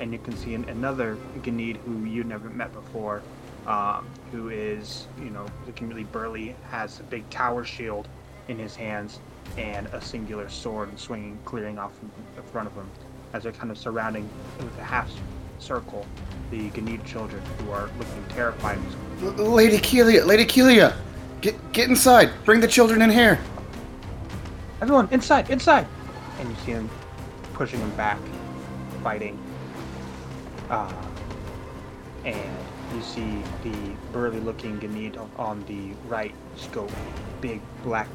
and you can see an, another Ganid who you never met before, um, who is you know looking really burly, has a big tower shield in his hands and a singular sword swinging, clearing off in front of him as they're kind of surrounding with a half circle the Ganid children who are looking terrified. L- Lady Kelia, Lady Kelia, get get inside. Bring the children in here. Everyone, inside, inside! And you see them pushing them back, fighting. Uh, and you see the burly-looking Ganid on, on the right go big black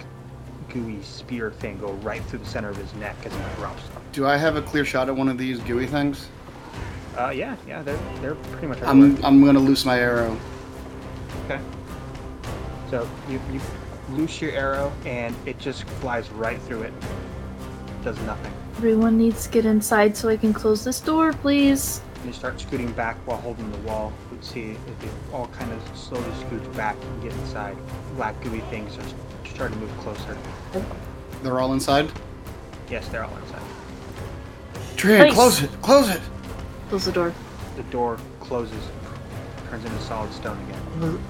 gooey spear thing go right through the center of his neck as he drops. Do I have a clear shot at one of these gooey things? Uh, yeah, yeah, they're they're pretty much everywhere. I'm I'm gonna loose my arrow. Okay. So you, you loose your arrow and it just flies right through it. Does nothing. Everyone needs to get inside so I can close this door, please. And you start scooting back while holding the wall. You see if they all kind of slowly scoot back and get inside. Black gooey things are starting to move closer. They're all inside. Yes, they're all inside. Drian, Nice. close it. Close it. Close the door. The door closes, turns into solid stone again.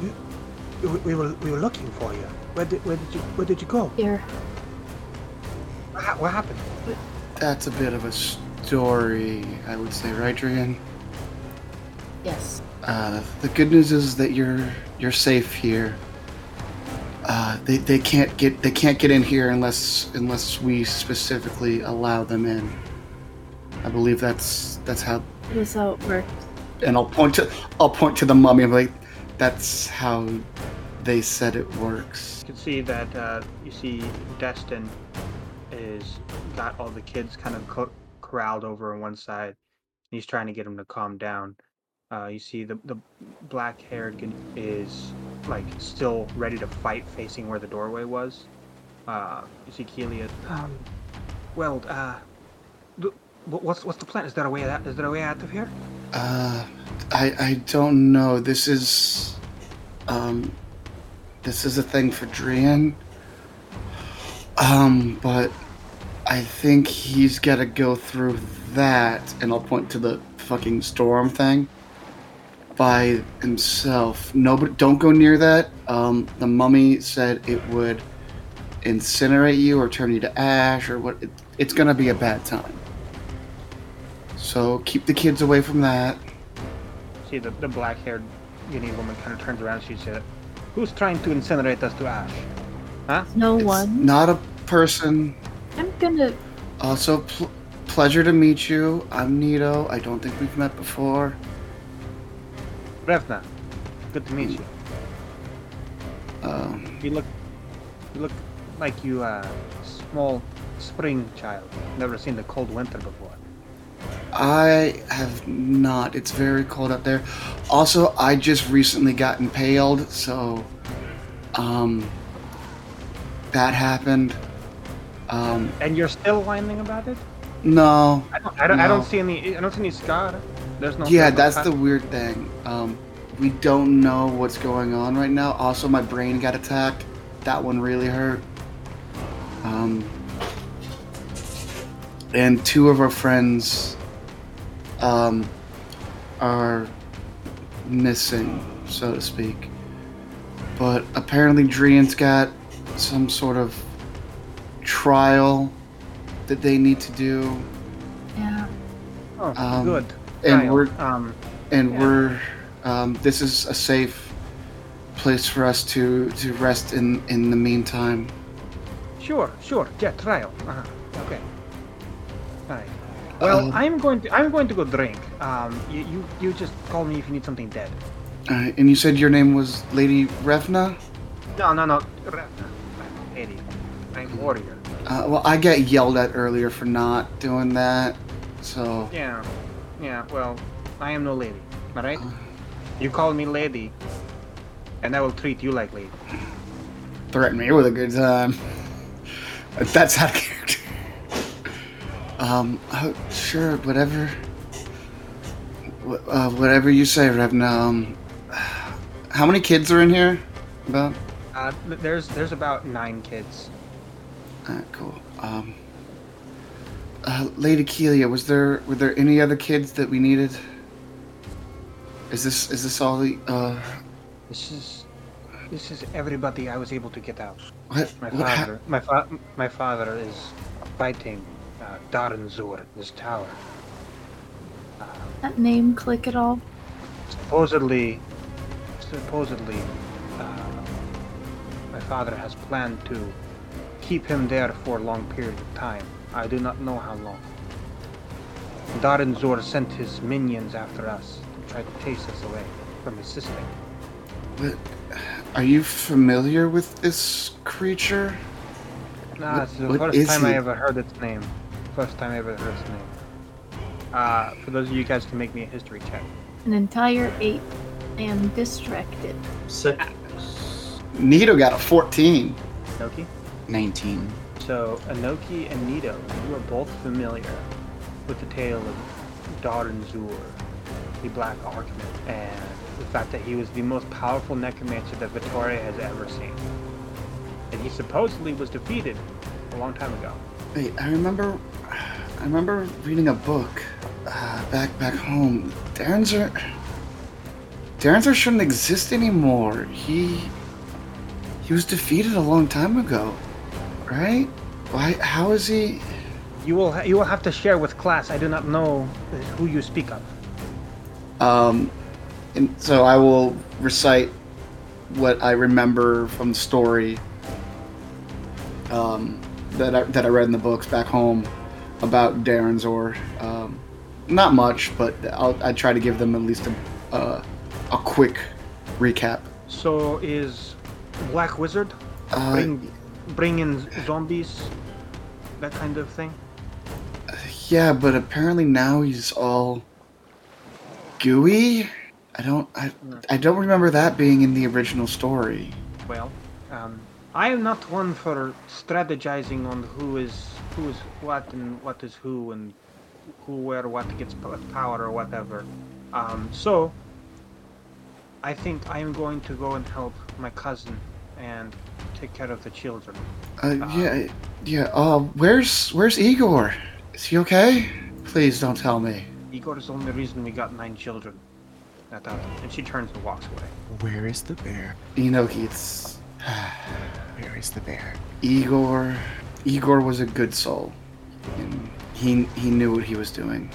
We were, we, we were we were looking for you. Where did where did you where did you go? Here. What, ha- what happened? That's a bit of a story, I would say, right, Drian? Yes. Uh, the good news is that you're you're safe here. Uh, they, they can't get they can't get in here unless unless we specifically allow them in. I believe that's that's how. That's how it worked. And I'll point to I'll point to the mummy. I'm like, that's how they said it works. You can see that uh, you see Destin is got all the kids kind of co- corralled over on one side. He's trying to get them to calm down. Uh, you see the the black-haired gun is like still ready to fight, facing where the doorway was. Uh, you see Kelia. Um, well, uh, th- wh- what's what's the plan? Is there a way out? Is there a way out of here? Uh, I I don't know. This is, um, this is a thing for Drian. Um, but I think he's got to go through that, and I'll point to the fucking storm thing by himself. No, but don't go near that. Um, the mummy said it would incinerate you or turn you to ash or what. It, it's gonna be a bad time. So keep the kids away from that. See the the black-haired guinea woman kind of turns around. She said, "Who's trying to incinerate us to ash?" Huh? No It's one. not a person. I'm gonna. Also, pl- pleasure to meet you. I'm Nito. I don't think we've met before. Revna, good to meet you. Um, You look, you look like you uh, small spring child. Never seen the cold winter before. I have not. It's very cold up there. Also, I just recently got impaled, so um, that happened. Um, And you're still whining about it? no. I don't. I don't, I don't see any. I don't see any scar. There's no. Yeah, that's the weird thing. Um, we don't know what's going on right now. Also, my brain got attacked. That one really hurt. Um, and two of our friends um, are missing, so to speak. But apparently, Drian's got some sort of trial that they need to do. Yeah. Oh, um, good. and Kyle, we're- um. and Yeah. we're um, this is a safe place for us to to rest in in the meantime Sure, sure. Yeah, trial. Uh-huh. Okay. Well, Um, I'm going to. I'm going to go drink. Um, you, you, you just call me if you need something dead. uh, and you said your name was lady revna No, no, no. Revna. Lady. I'm warrior. uh, well i got yelled at earlier for not doing that so Yeah. Yeah. Well, I am no lady. All right. Uh. You call me lady, and I will treat you like lady. threaten me with a good time <laughs> that's out of character um oh, sure whatever Wh- uh, whatever you say revna um, how many kids are in here about Uh, there's there's about nine kids. Alright, cool. Um, uh, Lady Kelia, was there were there any other kids that we needed? Is this is this all the uh This is this is everybody I was able to get out. what My what father, my fa- my father is fighting uh, Darren Zur this tower. Uh, That name click at all? supposedly, supposedly, uh, my father has planned to keep him there for a long period of time. I do not know how long. Darren Zur sent his minions after us to try to chase us away from assisting. what are you familiar with this creature? Nah, What- it's the what first is time I ever heard its name. First time I ever heard its name. Uh, for those of you guys can make me a history check. An entire eight. I am distracted. Six. Nito got a 14. Noki? 19. So, Anoki and Nito, you are both familiar with the tale of Darren Zur, the Black Archman, and the fact that he was the most powerful necromancer that Vittoria has ever seen. And he supposedly was defeated a long time ago. Wait, I remember I remember reading a book uh, back back home. Darren Zur Darrenzer shouldn't exist anymore. He he was defeated a long time ago, right? Why? How is he? You will ha- you will have to share with class. I do not know who you speak of. Um, and so I will recite what I remember from the story um, that I, that I read in the books back home about Darren Zur. Um, not much, but I'll I try to give them at least a uh, a quick recap. So is Black Wizard Uh, bring bring in zombies, that kind of thing? yeah, but apparently now he's all gooey. I don't. I, I don't remember that being in the original story. Well, I am not one for strategizing on who is who is what and what is who and who where what gets power or whatever. Um, so I think I am going to go and help my cousin and take care of the children. Uh, yeah, yeah. Uh, where's where's Igor? Is he okay? Please don't tell me. Igor is the only reason we got nine children. That, and she turns and walks away. Where is the bear? Inoki, it's <sighs> Where is the bear? Igor. Igor was a good soul, and he he knew what he was doing.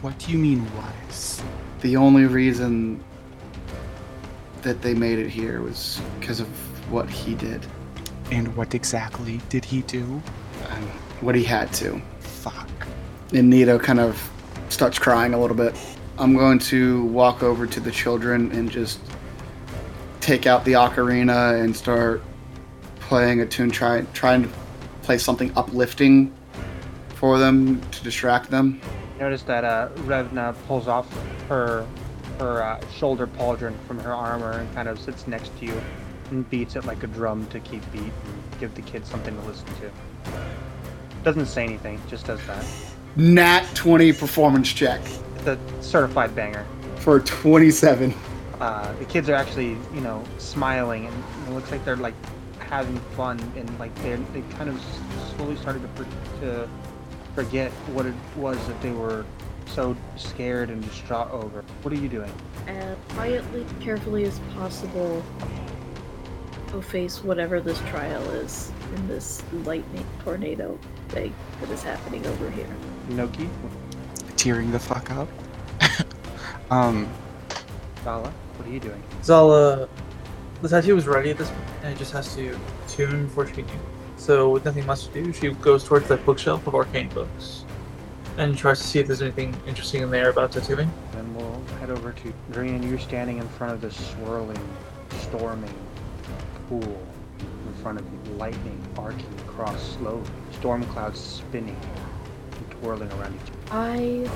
What do you mean wise? The only reason that they made it here was because of what he did And what exactly did he do? and what he had to. Fuck. And Nito kind of starts crying a little bit. I'm going to walk over to the children and just take out the ocarina and start playing a tune, try, trying to play something uplifting for them to distract them. Notice that uh, Revna pulls off her her uh, shoulder pauldron from her armor and kind of sits next to you and beats it like a drum to keep beat and give the kids something to listen to. Doesn't say anything, just does that. Nat 20 performance check It's a certified banger. for 27. Uh, the kids are actually, you know, smiling and it looks like they're like having fun and like they they kind of slowly started to, for- to forget what it was that they were so scared and distraught over. What are you doing? And quietly, carefully as possible, go face whatever this trial is in this lightning tornado thing that is happening over here. Noki, Tearing the fuck up. <laughs> um, Zala, what are you doing? Zala, the tattoo was ready at this point, and it just has to tune before she can use. So, with nothing much to do, she goes towards that bookshelf of arcane books and tries to see if there's anything interesting in there about tattooing. Then we'll head over to Green. You're standing in front of this swirling, storming pool in front of you, lightning arcing across slowly, storm clouds spinning and twirling around each other. I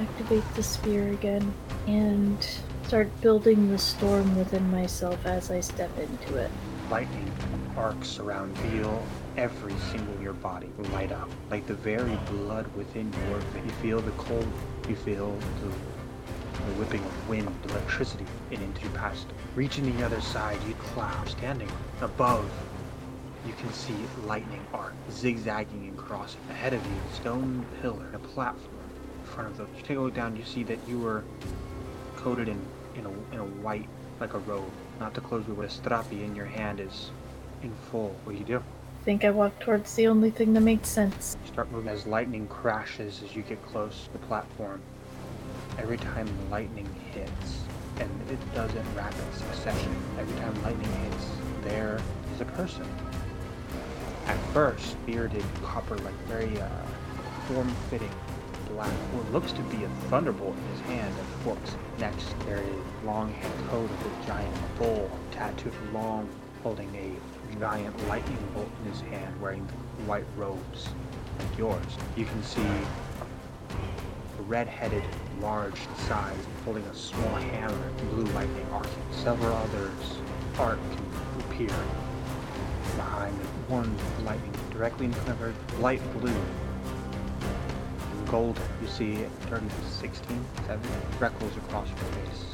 activate the spear again and start building the storm within myself as I step into it. Lightning arcs around, feel every single your body light up, like the very blood within your veins. You feel the cold, you feel the, the whipping of wind, electricity, and into your past. Reaching the other side, you cloud standing above. You can see lightning arc zigzagging and crossing ahead of you. Stone pillar, a platform in front of those. You take a look down, you see that you were coated in in a, in a white like a robe. Not to close with a strappy in your hand is in full. What do you do? I think I walk towards the only thing that makes sense. You start moving as lightning crashes as you get close to the platform. Every time lightning hits, and it does in rapid succession, every time lightning hits, there is a person. At first, bearded, copper, like very uh, form-fitting black. What looks to be a thunderbolt in his hand and forks. Next, there is a long coat of a giant bull, tattooed long, holding a giant lightning bolt in his hand, wearing white robes like yours. You can see a red-headed, large size, holding a small hammer, blue lightning arcing. Several others arc and appear behind one lightning directly in front of her, light blue golden. You see 30, 16, 7 freckles across your face,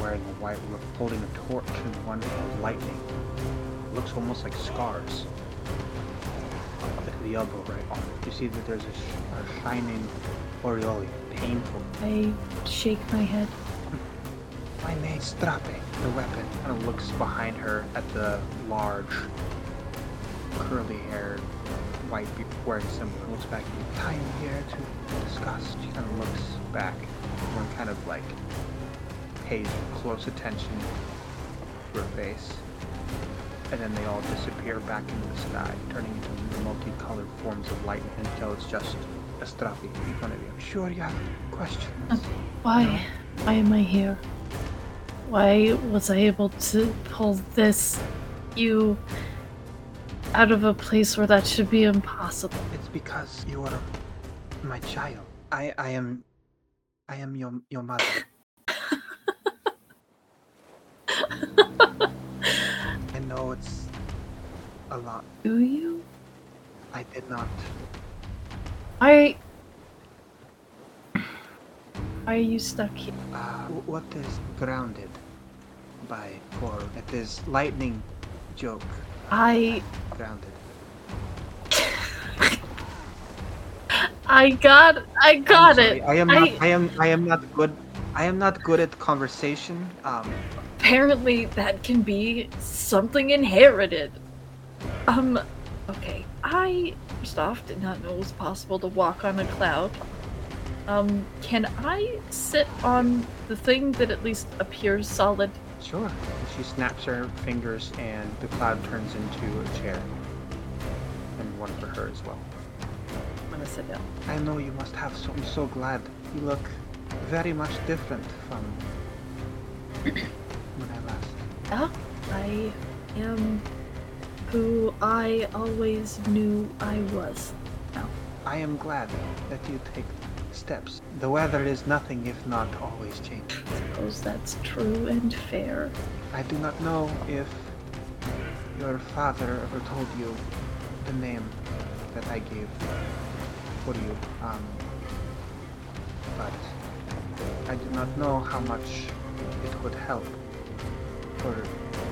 wearing a white robe, holding a torch and one of lightning. looks almost like scars. At the elbow right arm. You see that there's a, sh- a shining aureole, painful. I shake my head. My name Strape. The weapon kind of looks behind her at the large, curly-haired, white beard wearing symbol. Looks back at you. Here to discuss. She kind of looks back. Everyone kind of like pays close attention to her face. And then they all disappear back into the sky, turning into multicolored forms of light until it's just Astrape in front of you. Sure, you have questions. Why? Why am I here? Why was I able to pull this you out of a place where that should be impossible? It's because you are my child. I I am I am your your mother. <laughs> I know it's a lot. Do you? I did not. I. Why are you stuck here? Uh, what is grounded by for? It is lightning joke. I. Grounded. <laughs> I got. I got it. I am I- not. I am. I am not good. I am not good at conversation. Um, Apparently, that can be something inherited. Um. Okay. I first off did not know it was possible to walk on a cloud. Um. Can I sit on the thing that at least appears solid? Sure. She snaps her fingers, and the cloud turns into a chair, and one for her as well. I'm gonna sit down. I know you must have. So, I'm so glad. You look very much different from when I last. Ah, I am who I always knew I was. Now. I am glad that you take steps. The weather is nothing if not always changing. I Suppose that's true and fair. I do not know if your father ever told you the name that I gave for you. Um, but I do not know how much it would help for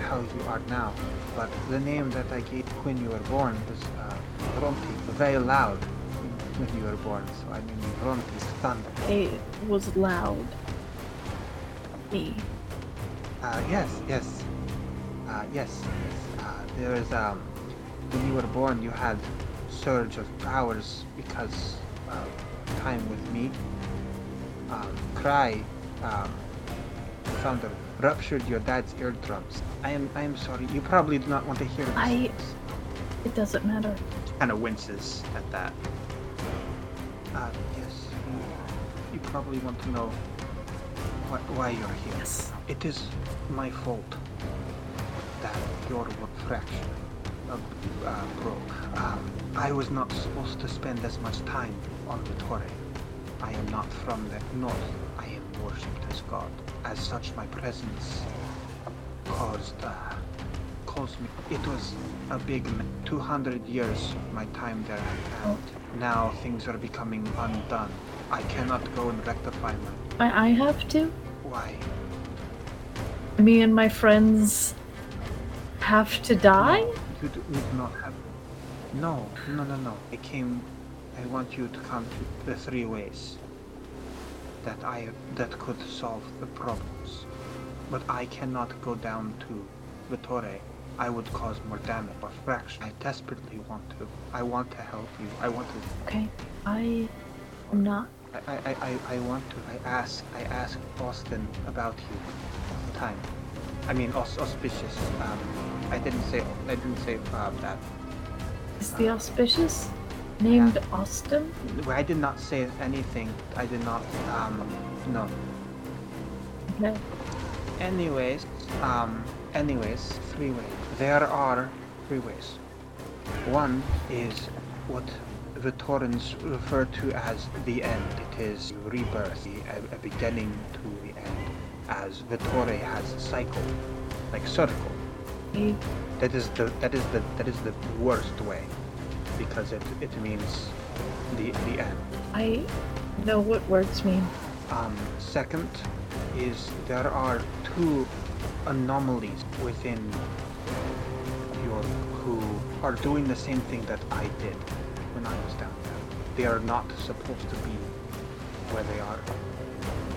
how you are now. But the name that I gave when you were born was uh, Ronti, very loud when you were born. So I mean Ronti is thunder. It was loud. Me. Uh, yes, yes. Uh, yes, yes. Uh, there is, um, when you were born, you had surge of powers because of time with me. Um, cry, um, thunder, ruptured your dad's eardrums. I am, I am sorry. You probably do not want to hear this. I- It doesn't matter. Kind of winces at that. Uh, yes. You, probably want to know why, why you're here. Yes. It is my fault that your work fractured, uh, uh, broke. Um, I was not supposed to spend as much time on the Torre. I am not from the north. I am worshipped as God. As such, my presence caused, uh, caused. It was a big, m- 200 years my time there, and now things are becoming undone. I cannot go and rectify my. I, I have to. Why? Me and my friends have to die? No, you do not have. No, no, no, no. I came. I want you to come to the three ways that I that could solve the problems. But I cannot go down to the Torre. I would cause more damage or fraction. I desperately want to. I want to help you. I want to. Okay. I am not. I, I, I, I want to. I ask. I ask Austin about you all the time. I mean, aus- auspicious. Um, I didn't say. I didn't say uh, that. Is the auspicious named Austin? I did not say anything. I did not. Um, no. Okay. Anyways, um, anyways, three ways. There are three ways. One is what the Torrens refer to as the end. It is rebirth, a, a beginning to the end, as the Torre has a cycle, like circle. I, That is the that is the that is the worst way, because it it means the the end. I know what words mean. Um, second is there are two anomalies within your who are doing the same thing that I did when I was down there. They are not supposed to be where they are,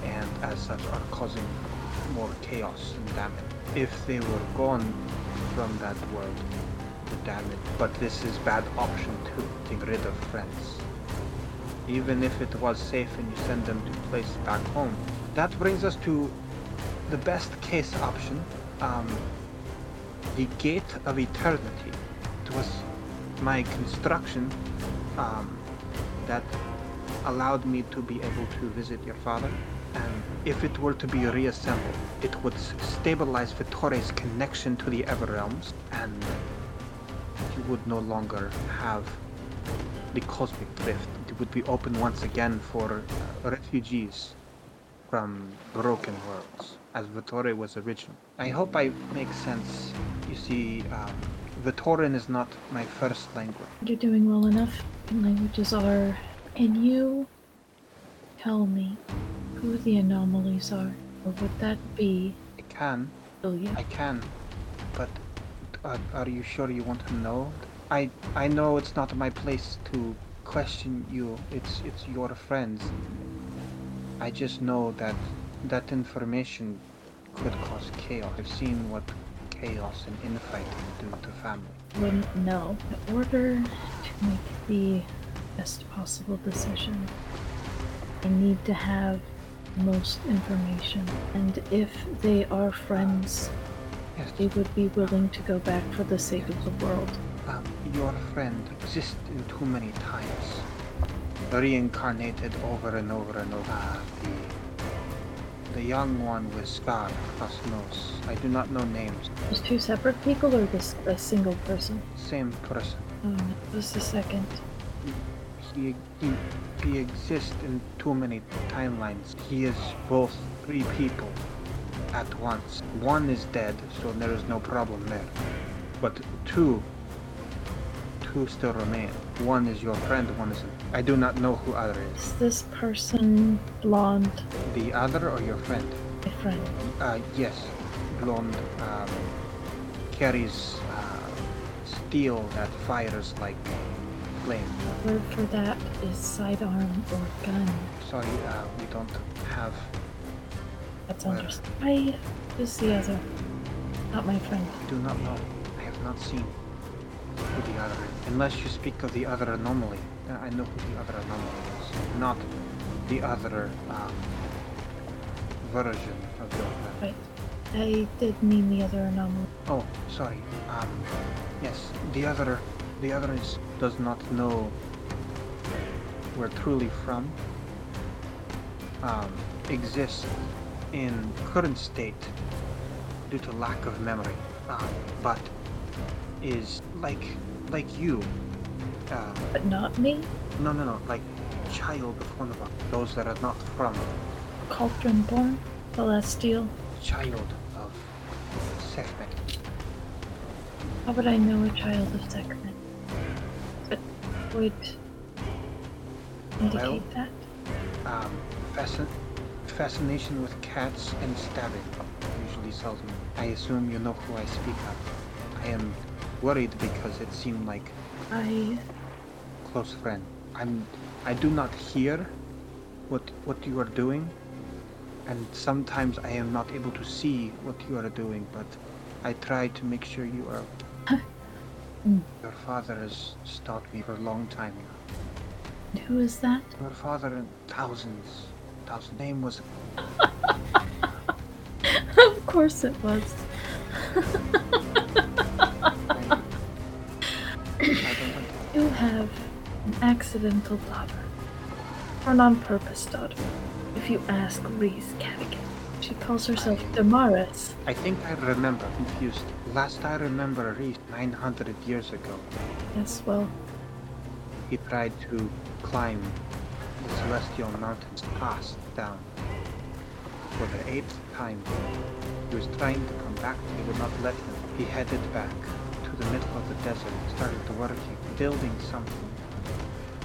and as such are causing more chaos and damage. If they were gone from that world, the damage. But this is bad option too, getting rid of friends even if it was safe and you send them to place back home. That brings us to the best case option, um, the Gate of Eternity. It was my construction um, that allowed me to be able to visit your father. And if it were to be reassembled, it would stabilize Vittore's connection to the Everrealms, and you would no longer have the cosmic drift. It would be open once again for uh, refugees from Broken Worlds, as Vittoria was original. I hope I make sense. You see, um, Vittoran is not my first language. You're doing well enough. Languages are. Can you tell me who the anomalies are? Or would that be I can, Ilya? I can, but are, are you sure you want to know? I I know it's not my place to question you. It's it's your friends. I just know that that information could cause chaos. I've seen what chaos and infighting due to family. wouldn't know. In order to make the best possible decision, I need to have most information. And if they are friends, Yes, they would be willing to go back for the sake of the world. um, your friend exists in too many times, reincarnated over and over and over. Uh, the the young one with scar across nose. I do not know names. Just two separate people or this a single person? Same person. Um, just a second. He, he, he exists in too many timelines. He is both three people at once. One is dead, so there is no problem there. But two, two still remain. One is your friend, one isn't. I do not know who other is. Is this person blonde? The other or your friend? My friend. Uh, yes. Blonde, um, carries, uh, steel that fires like flame. The word for that is sidearm or gun. Sorry, uh, we don't have That's understandable. I is the other. Not my friend. I do not know. I have not seen who the other is. Unless you speak of the other anomaly. Uh, I know who the other anomaly is. Not the other um, version of your. Right. I did mean the other anomaly. Oh, sorry. Um, yes, the other, the other is does not know where truly from. Um, exists in current state due to lack of memory, um, but is like like you. Um, But not me? no, no, no, like child of one of us. Those that are not from Cauldron born? Celestial? child of Sekhmet. How would I know a child of Sekhmet? But would indicate that? um, fascin- fascination with cats and stabbing usually sells me. I assume you know who I speak of. I am worried because it seemed like I close friend. I'm. I do not hear what what you are doing, and sometimes I am not able to see what you are doing. But I try to make sure you are. <laughs> Your father has stalked me for a long time now. who is that? Your father and thousands, thousand name was <laughs> of course it was. Have an accidental daughter. Or an on purpose daughter. If you ask Reese Cadigan. She calls herself Damaris. I think I remember. Confused. Last I remember, Reese, 900 years ago, Yes, well, he tried to climb the celestial mountains, passed down. For the eighth time, he was trying to come back. They would not let him. He headed back to the middle of the desert, started working, building something.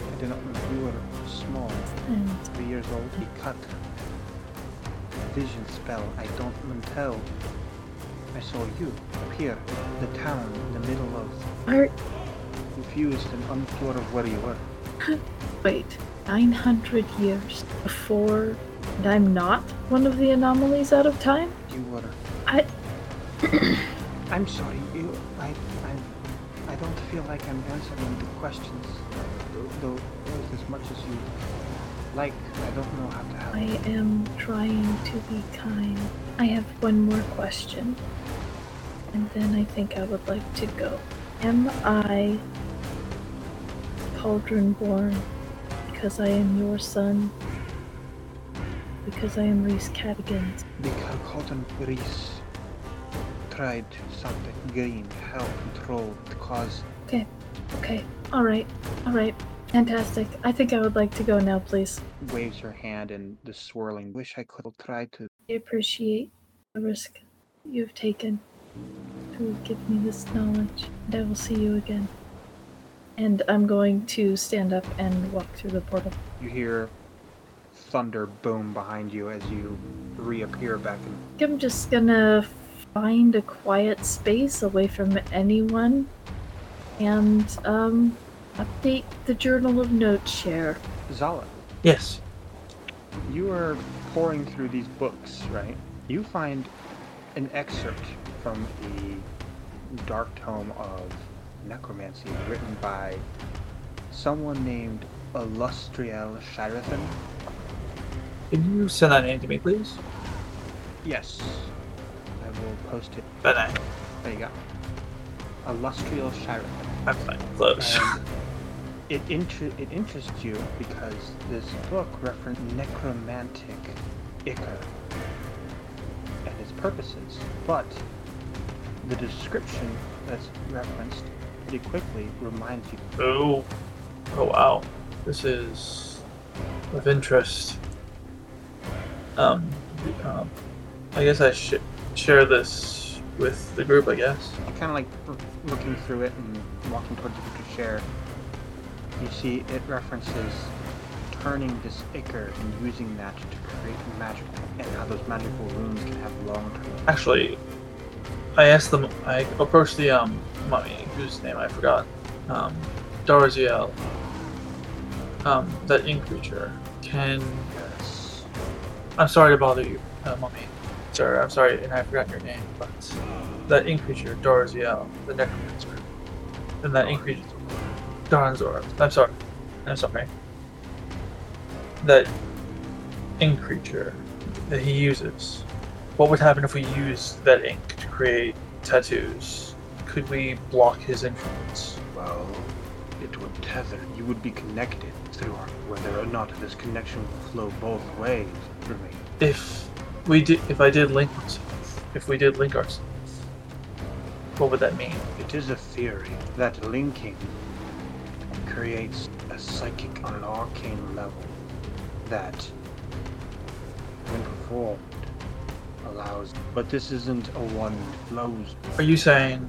I do not know. We were small, and three years old. He cut a vision spell. I don't until I saw you appear in the town in the middle of are confused and unsure of where you were. <laughs> wait, 900 years before and I'm not one of the anomalies out of time? You were. I <coughs> I'm sorry. Feel like I'm answering the questions, though, though as much as you like. I don't know how to help. I am trying to be kind. I have one more question. And then I think I would like to go. Am I Cauldron born because I am your son? Because I am Reese Cadigan's? Because Cotton Reese tried something green, hell control, cause Okay, okay, alright, alright, Fantastic. I think I would like to go now, please. Waves her hand in the swirling. Wish I could try to. I appreciate the risk you've taken to give me this knowledge, and I will see you again. And I'm going to stand up and walk through the portal. You hear thunder boom behind you as you reappear back in. I'm just gonna find a quiet space away from anyone and um update the journal of notes share. Zala. Yes. You are pouring through these books, right? You find an excerpt from the dark tome of necromancy written by someone named Illustriel Shirathan. Can you send that name to me, please? Yes. I will post it. But I, There you go. Illustriel Shirathan. I'm fine. Close. And <laughs> it inter- it interests you because this book referenced necromantic ichor and its purposes, but the description that's referenced pretty quickly reminds you. Oh. Oh wow. This is of interest. Um, um I guess I should share this with the group, I guess. Kind of like looking through it and walking towards the to share. You see, it references turning this ichor and using that to create magic, and how those magical runes can have long-term. Actually, I asked them. I approached the um mummy, whose name I forgot. Um, Darziel. Um, that ink creature. Can Yes. I'm sorry to bother you, uh, mummy. Sir, I'm sorry, and I forgot your name, but that ink creature, Darziel, the necromancer, and that ink creature, Darren Zur. I'm sorry. I'm sorry. That ink creature that he uses. What would happen if we used that ink to create tattoos? Could we block his influence? Well, it would tether. You would be connected through our, whether or not this connection will flow both ways for me. If we did, if I did link ourselves, if we did link ourselves, what would that mean? It is a theory that linking creates a psychic on an arcane level that, when performed, allows. But this isn't a one flows. Are you saying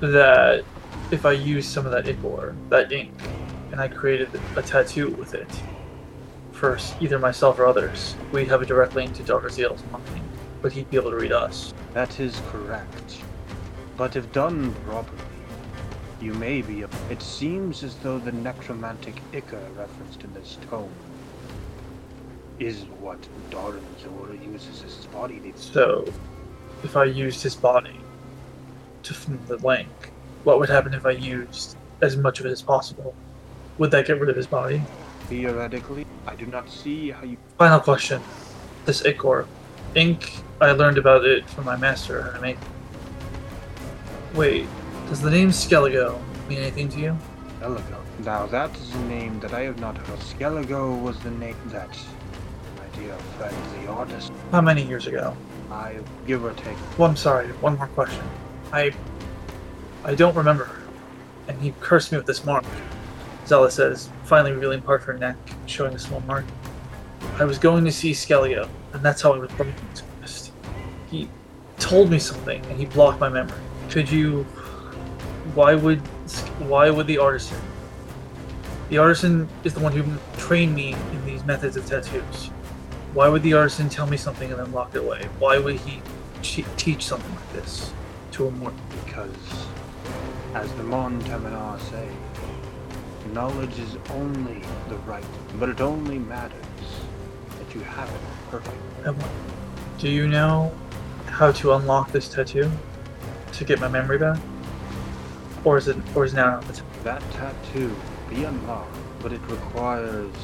that if I use some of that ichor, that ink, and I created a tattoo with it, first, either myself or others, we'd have a direct link to Dr. Zeal's mind, but he'd be able to read us? That is correct. But if done properly, you may be. A, it seems as though the necromantic ichor referenced in this tome is what Doran Zora uses as his body. So, if I used his body to form the link, what would happen if I used as much of it as possible? Would that get rid of his body? Theoretically, I do not see how you. Final question. This ichor. Ink, I learned about it from my master, how to make. Wait, does the name Skelligo mean anything to you? Skelligo. Now that is a name that I have not heard. Skelligo was the name that my dear friend, the artist, How many years ago? I give or take. Well, I'm sorry, one more question. I. I don't remember. And he cursed me with this mark. Zala says, finally revealing part of her neck, showing a small mark. I was going to see Skelligo, and that's how I was brought to. He told me something, and he blocked my memory. Could you. Why would. Why would the artisan. The artisan is the one who trained me in these methods of tattoos. Why would the artisan tell me something and then lock it away? Why would he teach something like this to a mortal? Because, as the Mon Teminar say, knowledge is only the right, but it only matters that you have it perfect. Do you know how to unlock this tattoo to get my memory back? Or is it or is now the time? That tattoo be unlocked, but it requires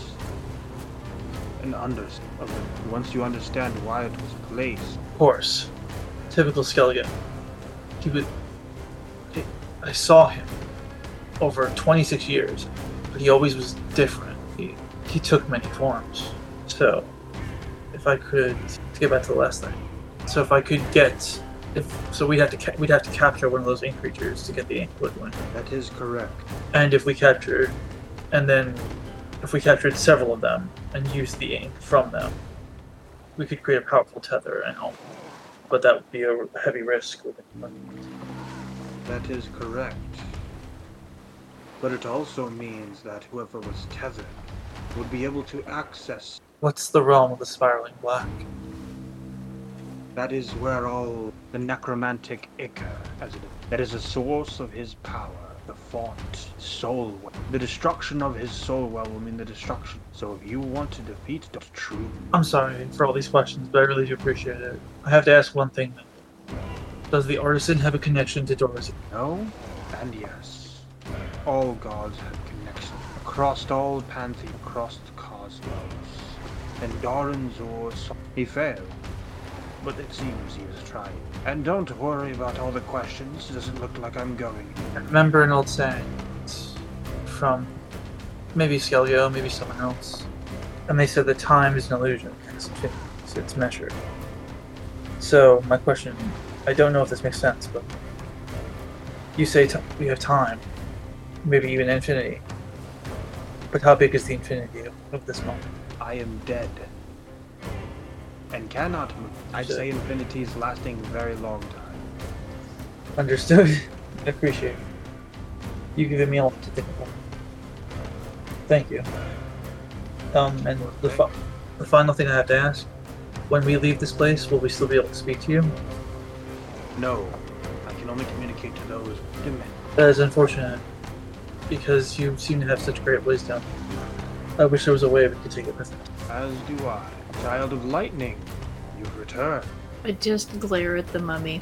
an understanding. Once you understand why it was placed, Of course. Typical Skelligan. He would I- saw him over 26 years, but he always was different. He, he took many forms. So, if I could to get back to the last thing. So if I could get if so we'd have to ca- we'd have to capture one of those ink creatures to get the ink liquid. that is correct. And if we captured and then if we captured several of them and used the ink from them, we could create a powerful tether and help. But that would be a heavy risk. That is correct. But it also means that whoever was tethered would be able to access. What's the realm of the spiraling black? That is where all the necromantic ichor, as it is, that is the source of his power. The font, soul well. The destruction of his soul well will mean the destruction. So if you want to defeat the true, I'm sorry for all these questions, but I really do appreciate it. I have to ask one thing. Does the artisan have a connection to Dorothy? no and yes. All gods have connection across all pantheon, across the cosmos. And Darren Zur he failed. But it seems he was trying. And don't worry about all the questions. It doesn't look like I'm going. I remember an old saying from maybe Skelligo, maybe someone else. And they said that time is an illusion, it's it's measured. So, my question I don't know if this makes sense, but you say t- we have time, maybe even infinity. But how big is the infinity of this moment? I am dead. And cannot move. I'd say infinity is lasting very long time. Understood. <laughs> I appreciate it. You giving me a lot to think about. Thank you. Um, and the, fi- the final thing I have to ask: When we leave this place, will we still be able to speak to you? No. I can only communicate to those demand. That is unfortunate, because you seem to have such great wisdom. I wish there was a way we could take it with us. As do I. Child of lightning, you've returned. I just glare at the mummy.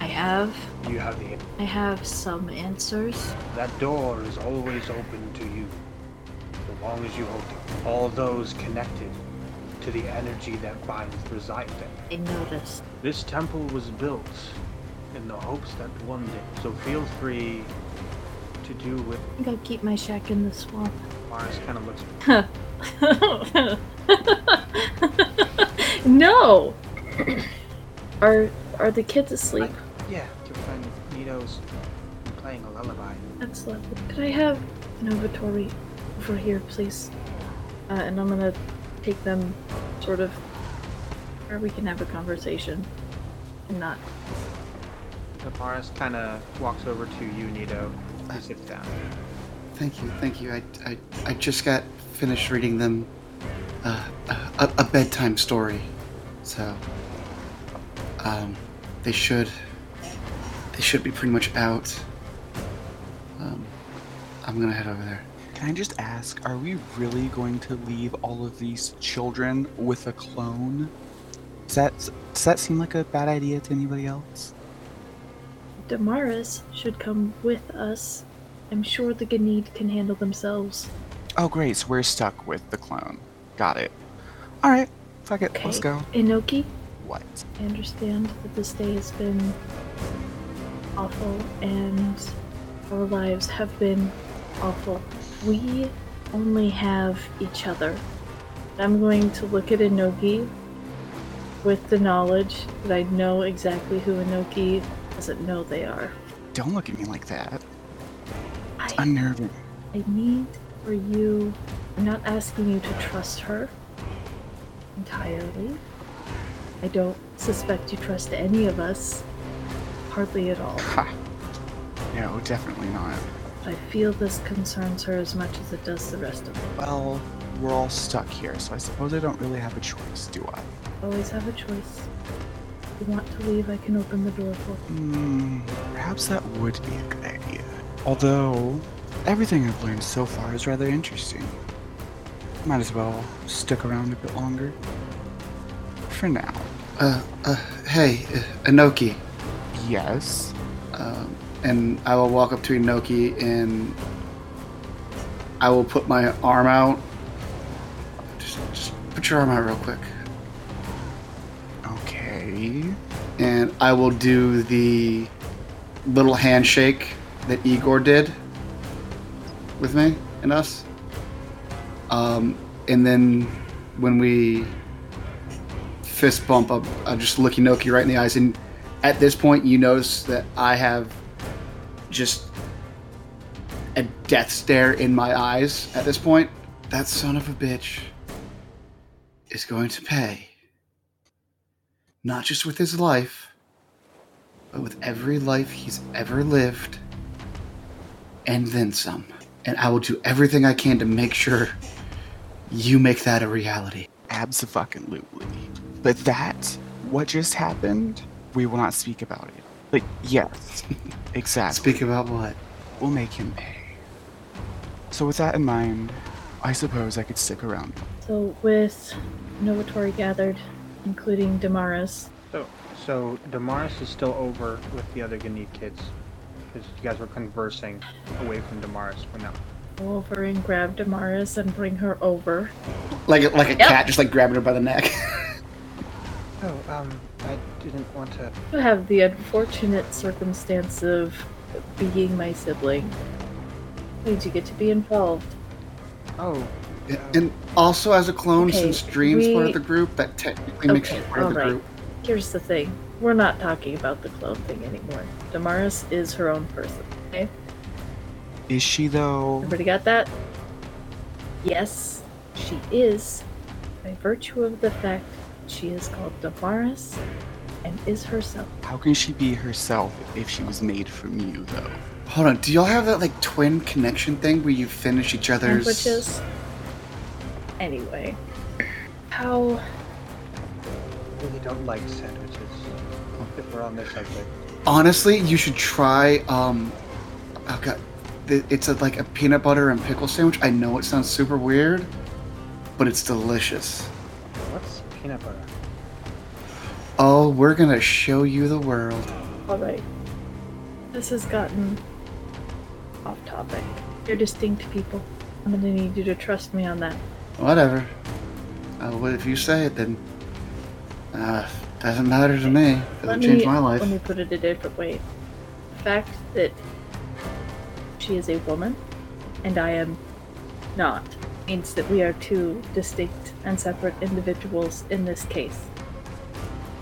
I have. You have the I have some answers. That door is always open to you, so long as you hold it. All those connected to the energy that binds reside there. I noticed. This temple was built in the hopes that one day, so feel free to do with. I think I'll keep my shack in the swamp. Mars kind of looks. <laughs> no. are are the kids asleep? Yeah, your friend Nito's playing a lullaby. That's lovely. Could I have an inventory over here, please? Uh, and I'm gonna take them sort of where we can have a conversation and not. Paparis kind of walks over to you, Nito. He sits down. Thank you, thank you. I, I, I just got finished reading them uh, a, a bedtime story, so um, they should they should be pretty much out. Um, I'm gonna head over there. Can I just ask, are we really going to leave all of these children with a clone? Does that does that seem like a bad idea to anybody else? Damaris should come with us. I'm sure the Ganid can handle themselves. Oh great, so we're stuck with the clone. Got it. Alright, fuck it, Okay. let's go. Inoki, What? I understand that this day has been awful and our lives have been awful. We only have each other. I'm going to look at Inoki with the knowledge that I know exactly who Inoki doesn't know they are. Don't look at me like that. It's I, unnerving. I need for you. I'm not asking you to trust her entirely. I don't suspect you trust any of us. Hardly at all. Ha. No, definitely not. I feel this concerns her as much as it does the rest of us. Well, we're all stuck here, so I suppose I don't really have a choice, do I? Always have a choice. If you want to leave, I can open the door for you. Hmm, perhaps that would be a good idea. Although, everything I've learned so far is rather interesting. Might as well stick around a bit longer. For now. Uh, uh, hey, uh, Inoki. Yes. Um, and I will walk up to Inoki and I will put my arm out. Just, just put your arm out real quick. Okay. And I will do the little handshake that Igor did with me and us. Um, and then when we fist bump, I'll, I'll just look Inoki right in the eyes. And at this point, you notice that I have just a death stare in my eyes at this point. That son of a bitch is going to pay. Not just with his life, but with every life he's ever lived, and then some. And I will do everything I can to make sure you make that a reality. Absolutely. But that, what just happened, we will not speak about it. But yes, <laughs> exactly. Speak about what? We'll make him pay. So with that in mind, I suppose I could stick around. So with Novitori gathered, including Damaris, So, so Damaris is still over with the other Ganid kids, because you guys were conversing away from Damaris for now. go over and grab Damaris and bring her over. Like a, like a Yep. cat just like grabbing her by the neck. <laughs> Oh, um, I didn't want to. I have the unfortunate circumstance of being my sibling. Why did you get to be involved? Oh, and also as a clone, Okay, since Drian's part of the group, that technically makes you part of the alright. group. Here's the thing. We're not talking about the clone thing anymore. Damaris is her own person. Okay? Is she though? Everybody got that? Yes, she is. By virtue of the fact she is called Damaris and is herself. How can she be herself if she was made from you though? Hold on, do y'all have that like twin connection thing where you finish each other's? Sandwiches. Anyway, how really don't like sandwiches. If we're on this subject. Honestly, you should try. Um, oh god, it's a, like a peanut butter and pickle sandwich. I know it sounds super weird, but it's delicious. What's peanut butter? Oh, we're gonna show you the world. Alright. This has gotten off topic. You're distinct people. I'm gonna need you to trust me on that. Whatever. Uh, well, if you say it, then uh, doesn't matter to me. Doesn't Let change me, my life. Let me put it a different way. The fact that she is a woman and I am not means that we are two distinct and separate individuals in this case.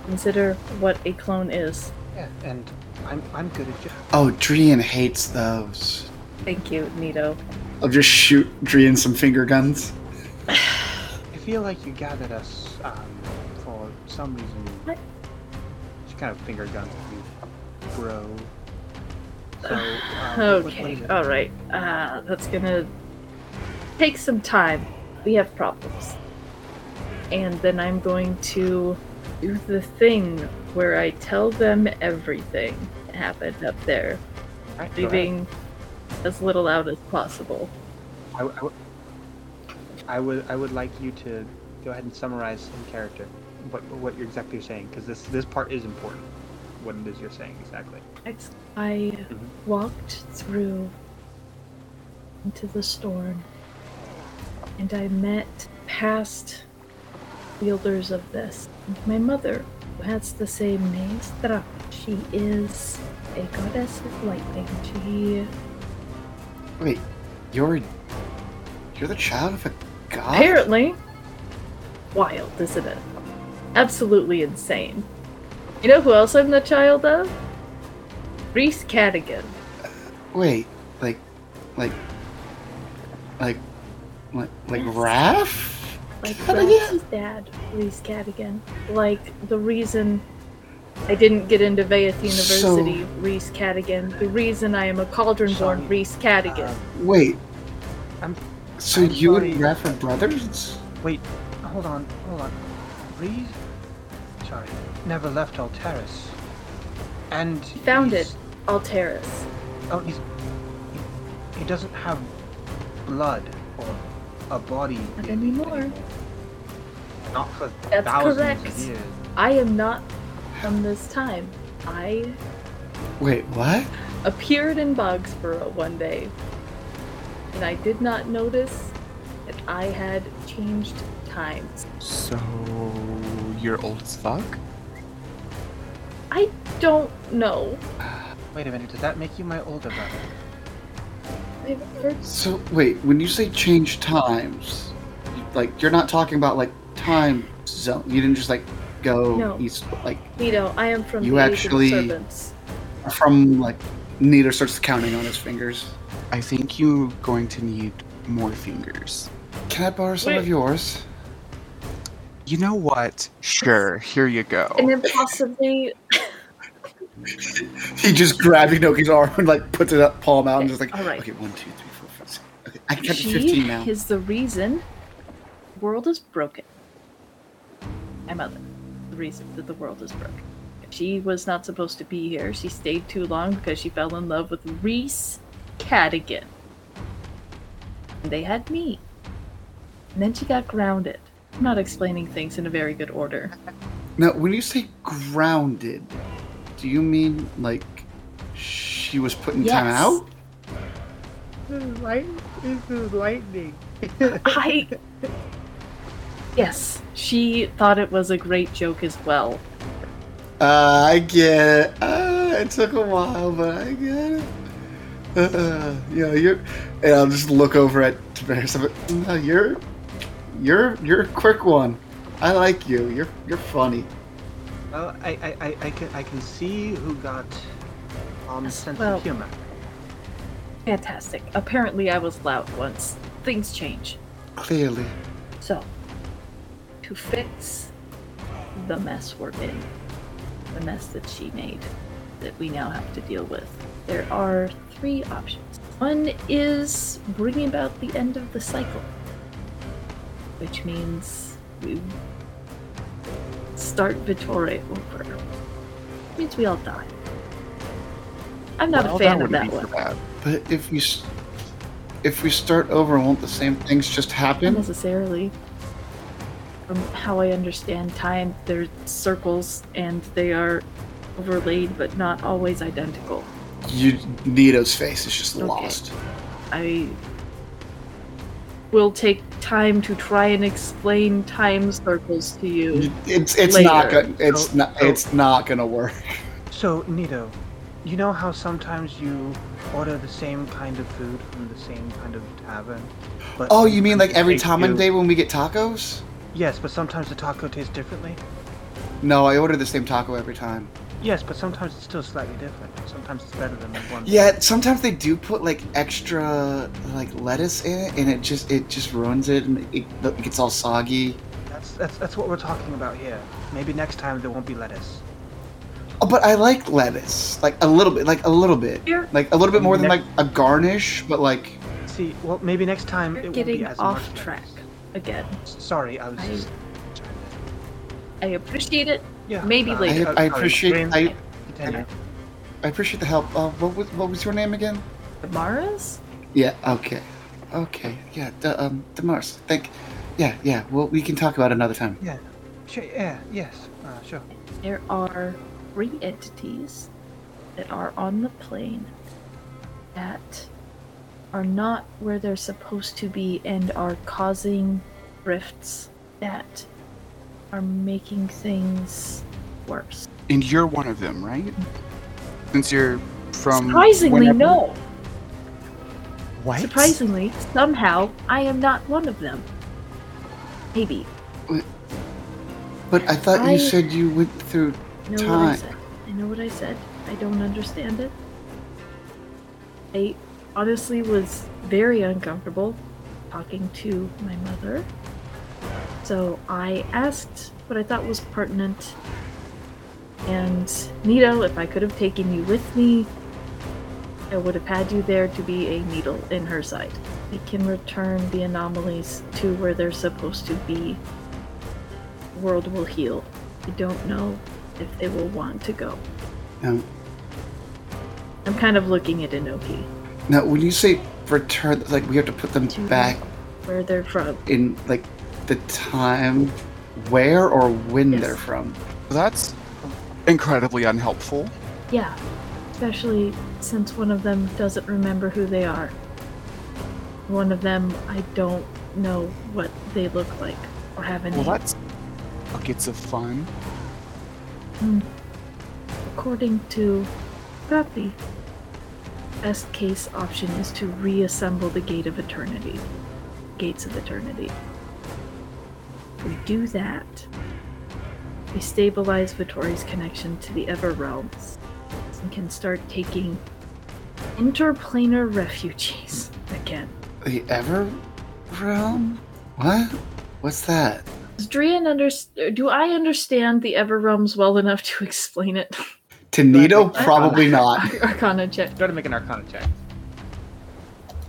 Consider what a clone is. Yeah, and I'm I'm good at. Ju- Oh, Drian hates those. Thank you, Nito. I'll just shoot Drian some finger guns. <sighs> I feel like you gathered us um, for some reason. What? Just kind of finger guns you, bro. So, um, <sighs> what- what Okay, alright. Uh, that's gonna take some time. We have problems. And then I'm going to do the thing where I tell them everything that happened up there, ahead. leaving as little out as possible. I, w- I w- I would I would like you to go ahead and summarize in character what what you're exactly saying because this this part is important. What it is you're saying exactly. Ex- I Mhm. walked through into the storm and I met past wielders of this. And my mother, who has the same name, Stra. She is a goddess of lightning. She Wait, you're you're the child of a god? apparently wild, isn't it? Absolutely insane. You know who else I'm the child of? Reese Cadigan. Wait, like, like, like, like, like Raph? Like Cadigan? Ralph's dad, Reese Cadigan. Like the reason I didn't get into Vayeth University, Reese Cadigan. The reason I am a Cauldron born, Sorry. Reese Cadigan. Uh, Wait, I'm so I'm you sorry. and Raph are brothers? wait. Hold on, hold on. Reese, sorry, never left Alteris, and He found he's- it, Alteris. Oh, he's he, he doesn't have blood or a body Not in- anymore. Not for That's thousands correct. of years. I am not from this time. I Wait, what? appeared in Bogsborough one day, and I did not notice that I had changed times. So you're old as fuck? I don't know. Wait a minute, does that make you my older brother? So wait, when you say change times, like you're not talking about like time zone. You didn't just like go No. east, like Nito, I am from You the actually- Age of the Serpents. from like Nito starts counting on his fingers. I think you're going to need more fingers. Can I borrow some of yours? You know what? Sure, here you go. And then possibly <laughs> He just grabs Inoki's arm and like puts it up, palm out, and just like, All right. okay, one, two, three, four, five, six. Okay, I can count to fifteen now. is the reason the world is broken. My mother, the reason that the world is broken. She was not supposed to be here. She stayed too long because she fell in love with Reese Cadigan. And they had me. And then she got grounded. I'm not explaining things in a very good order. Now, when you say grounded, do you mean like she was put in time Yes. out? Light, this is lightning. <laughs> I. Yes, she thought it was a great joke as well. Uh, I get it. Uh, it took a while, but I get it. Uh, yeah, you're. And I'll just look over at Tavares. I'm like, No, you're, you're, you're a quick one. I like you. You're, you're funny. Well, I, I, I, I can I can see who got um Yes, sense well- of humor. Fantastic. Apparently, I was loud once. Things change. Clearly. So, to fix the mess we're in, the mess that she made, that we now have to deal with, there are three options. One is bringing about the end of the cycle, which means we start Vittore over. means we all die. I'm not Well, a fan of that one. bad. But if we, if we start over, won't the same things just happen? Not necessarily. From how I understand time, there's circles and they are overlaid but not always identical. You, Nito's face is just Okay. lost. I will take time to try and explain time circles to you. You- It's, it's not gonna, it's Oh, not, it's not gonna work. So Nito, you know how sometimes you order the same kind of food from the same kind of tavern? But Oh, you mean like every they time and day when we get tacos? Yes, but sometimes the taco tastes differently. No, I order the same taco every time. Yes, but sometimes it's still slightly different. Sometimes it's better than the one. Yeah, sometimes they do put like extra like lettuce in it, and it just it just ruins it, and it, it gets all soggy. That's that's that's what we're talking about here. Maybe next time there won't be lettuce. Oh, but I like lettuce, like a little bit, like a little bit, You're, like a little bit more than like a garnish, but like See, well, maybe next time it you're won't be getting as off much track lettuce. again. Sorry, I was I- just. I appreciate it. Yeah. maybe uh, later. I, I appreciate Graham, I, Continue. I appreciate the help. Uh, what was what was your name again? Mara's? Yeah. Okay. Okay. Yeah. D- um, Demars. Thank. Yeah. Yeah. Well, we can talk about it another time. Yeah. Sure, yeah, yes, uh, sure. There are three entities that are on the plane that are not where they're supposed to be and are causing rifts that are making things worse. And you're one of them, right? Since you're from. Surprisingly, whenever- no. What? Surprisingly, somehow, I am not one of them. Maybe. But I thought I- you said you went through. know what I Time. said. I know what I said. I don't understand it. I honestly was very uncomfortable talking to my mother. So I asked what I thought was pertinent. And Nito, if I could have taken you with me, I would have had you there to be a needle in her side. I can return the anomalies to where they're supposed to be. The world will heal. I don't know if they will want to go. Now, I'm kind of looking at Inoki now, when you say return, like we have to put them to back where they're from. in like the time where or when Yes. they're from. That's incredibly unhelpful. Yeah, especially since one of them doesn't remember who they are. One of them, I don't know what they look like or have a Well, that's buckets of fun. Hmm. According to Guppy, best case option is to reassemble the Gate of Eternity. Gates of Eternity. If we do that, we stabilize Vittori's connection to the Ever Realms and can start taking Interplanar refugees again. The Ever Realm? What? What's that? Does Drian under- do I understand the Ever Realms well enough to explain it? To Nito? Arcana. Probably <laughs> not. Arcana check. Go to make an Arcana check.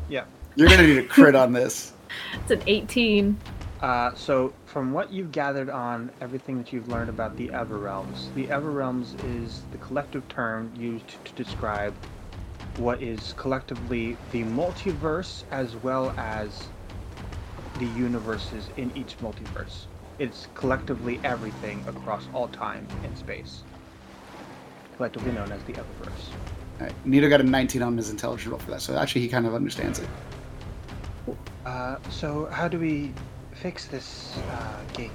Yeah. You're gonna need a crit on this. <laughs> It's an 18. Uh, so, from what you've gathered on everything that you've learned about the Everrealms, the Everrealms is the collective term used to describe what is collectively the multiverse as well as the universes in each multiverse. It's collectively everything across all time and space. Collectively known as the Eververse. Alright, Nito got a 19 on his intelligence roll for that, so actually he kind of understands it. Uh, so, how do we fix this uh, gate?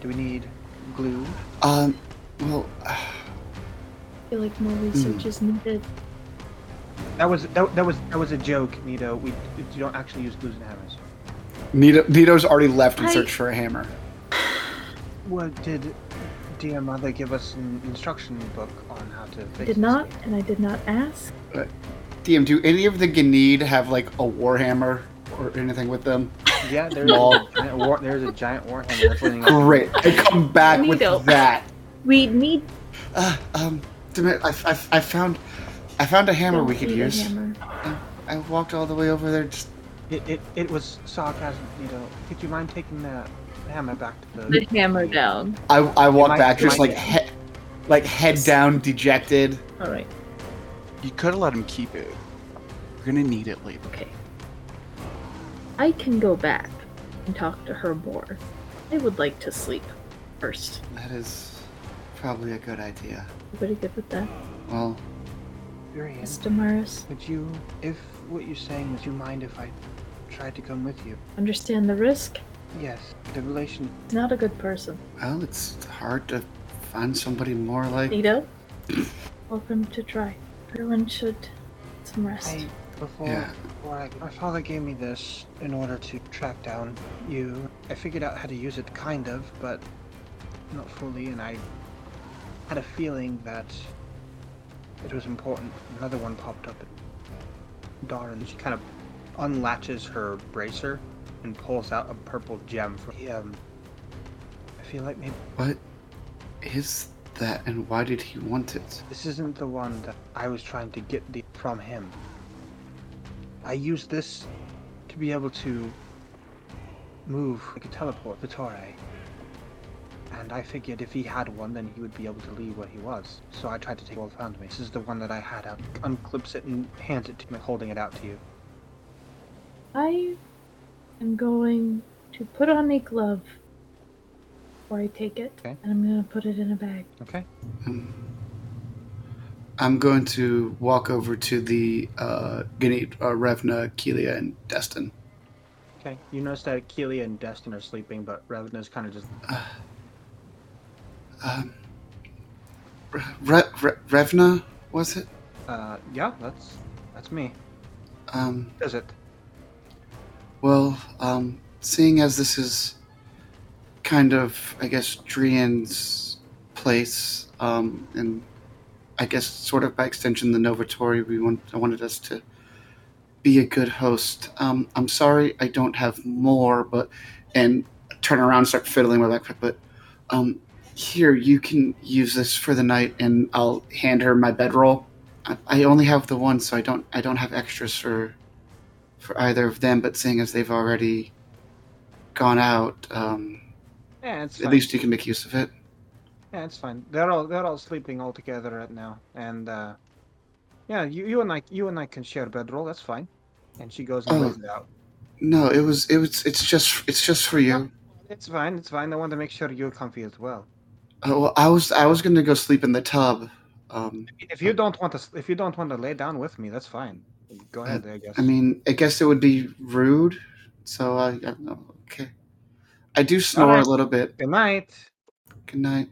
Do we need glue? Um, well, I feel like more research is needed. That was that, that was that was a joke, Nito. We you don't actually use glues and hammers. Nito, Nito's already left in I- search for a hammer. <sighs> What did dear mother give us an instruction book on how to fix I did not, gate? and I did not ask. DM, do any of the Ganid have like a warhammer or anything with them? Yeah, there's No. a giant war, there's a giant warhammer that's leaning up. Great. I come back with Nito. that. We need Uh, um, I, I, I found, I found a hammer don't we could use. hammer. I walked all the way over there. Just It, it it was sarcasm, Nito. Could you mind taking the hammer back to The the hammer down. I, I walked might- back, just like get- he, like head down, dejected. All right. You could have let him keep it. We're gonna need it later. Okay. I can go back and talk to her more. I would like to sleep first. That is probably a good idea. Everybody good with that? Well, Drian, Miss Damaris? Would you, if what you're saying, would you mind if I tried to come with you? Understand the risk? Yes, the relation. He's not a good person. well, it's hard to find somebody more like. Nito? Welcome to try. Everyone should get some rest. I before, Yeah. I, my father gave me this in order to track down you. I figured out how to use it, kind of, but not fully, and I had a feeling that it was important. Another one popped up. Darn, she kind of unlatches her bracer and pulls out a purple gem from. Um, I feel like maybe What is that, and why did he want it? This isn't the one that I was trying to get the, from him. I used this to be able to move like a teleport, the Torre. And I figured if he had one, then he would be able to leave where he was. So I tried to take what found me. This is the one that I had out. Unclips it and hands it to me, holding it out to you. I am going to put on a glove before I take it, Okay. and I'm going to put it in a bag. Okay. Hmm. I'm going to walk over to the uh, Ganit, uh, Revna, Kelia, and Destin. Okay. You notice that Keelia and Destin are sleeping, but Revena's kind of just. Um, Re- Re- Re- Revna, was it? Uh, yeah, that's that's me. Um, Does it? well, um, seeing as this is kind of, I guess, Drian's place, um, and I guess sort of by extension the Novitori, we want, I wanted us to be a good host. Um, I'm sorry I don't have more, but and turn around and start fiddling with my backpack. But um, here you can use this for the night, and I'll hand her my bedroll. I, I only have the one, so I don't I don't have extras for for either of them. But seeing as they've already gone out, um, Yeah, at least you can make use of it. Yeah, it's fine. They're all they're all sleeping all together right now, and uh, yeah, you you and I you and I can share a bedroll. That's fine. And she goes and Oh. lays it out. No, it was it was it's just it's just for you. It's fine. It's fine. I want to make sure you're comfy as well. Uh, well, I was I was gonna go sleep in the tub. Um, If you don't want to if you don't want to lay down with me, that's fine. Go ahead. I guess. I mean, I guess it would be rude. So I, I don't know. Okay. I do snore Alright. a little bit. good night. Good night.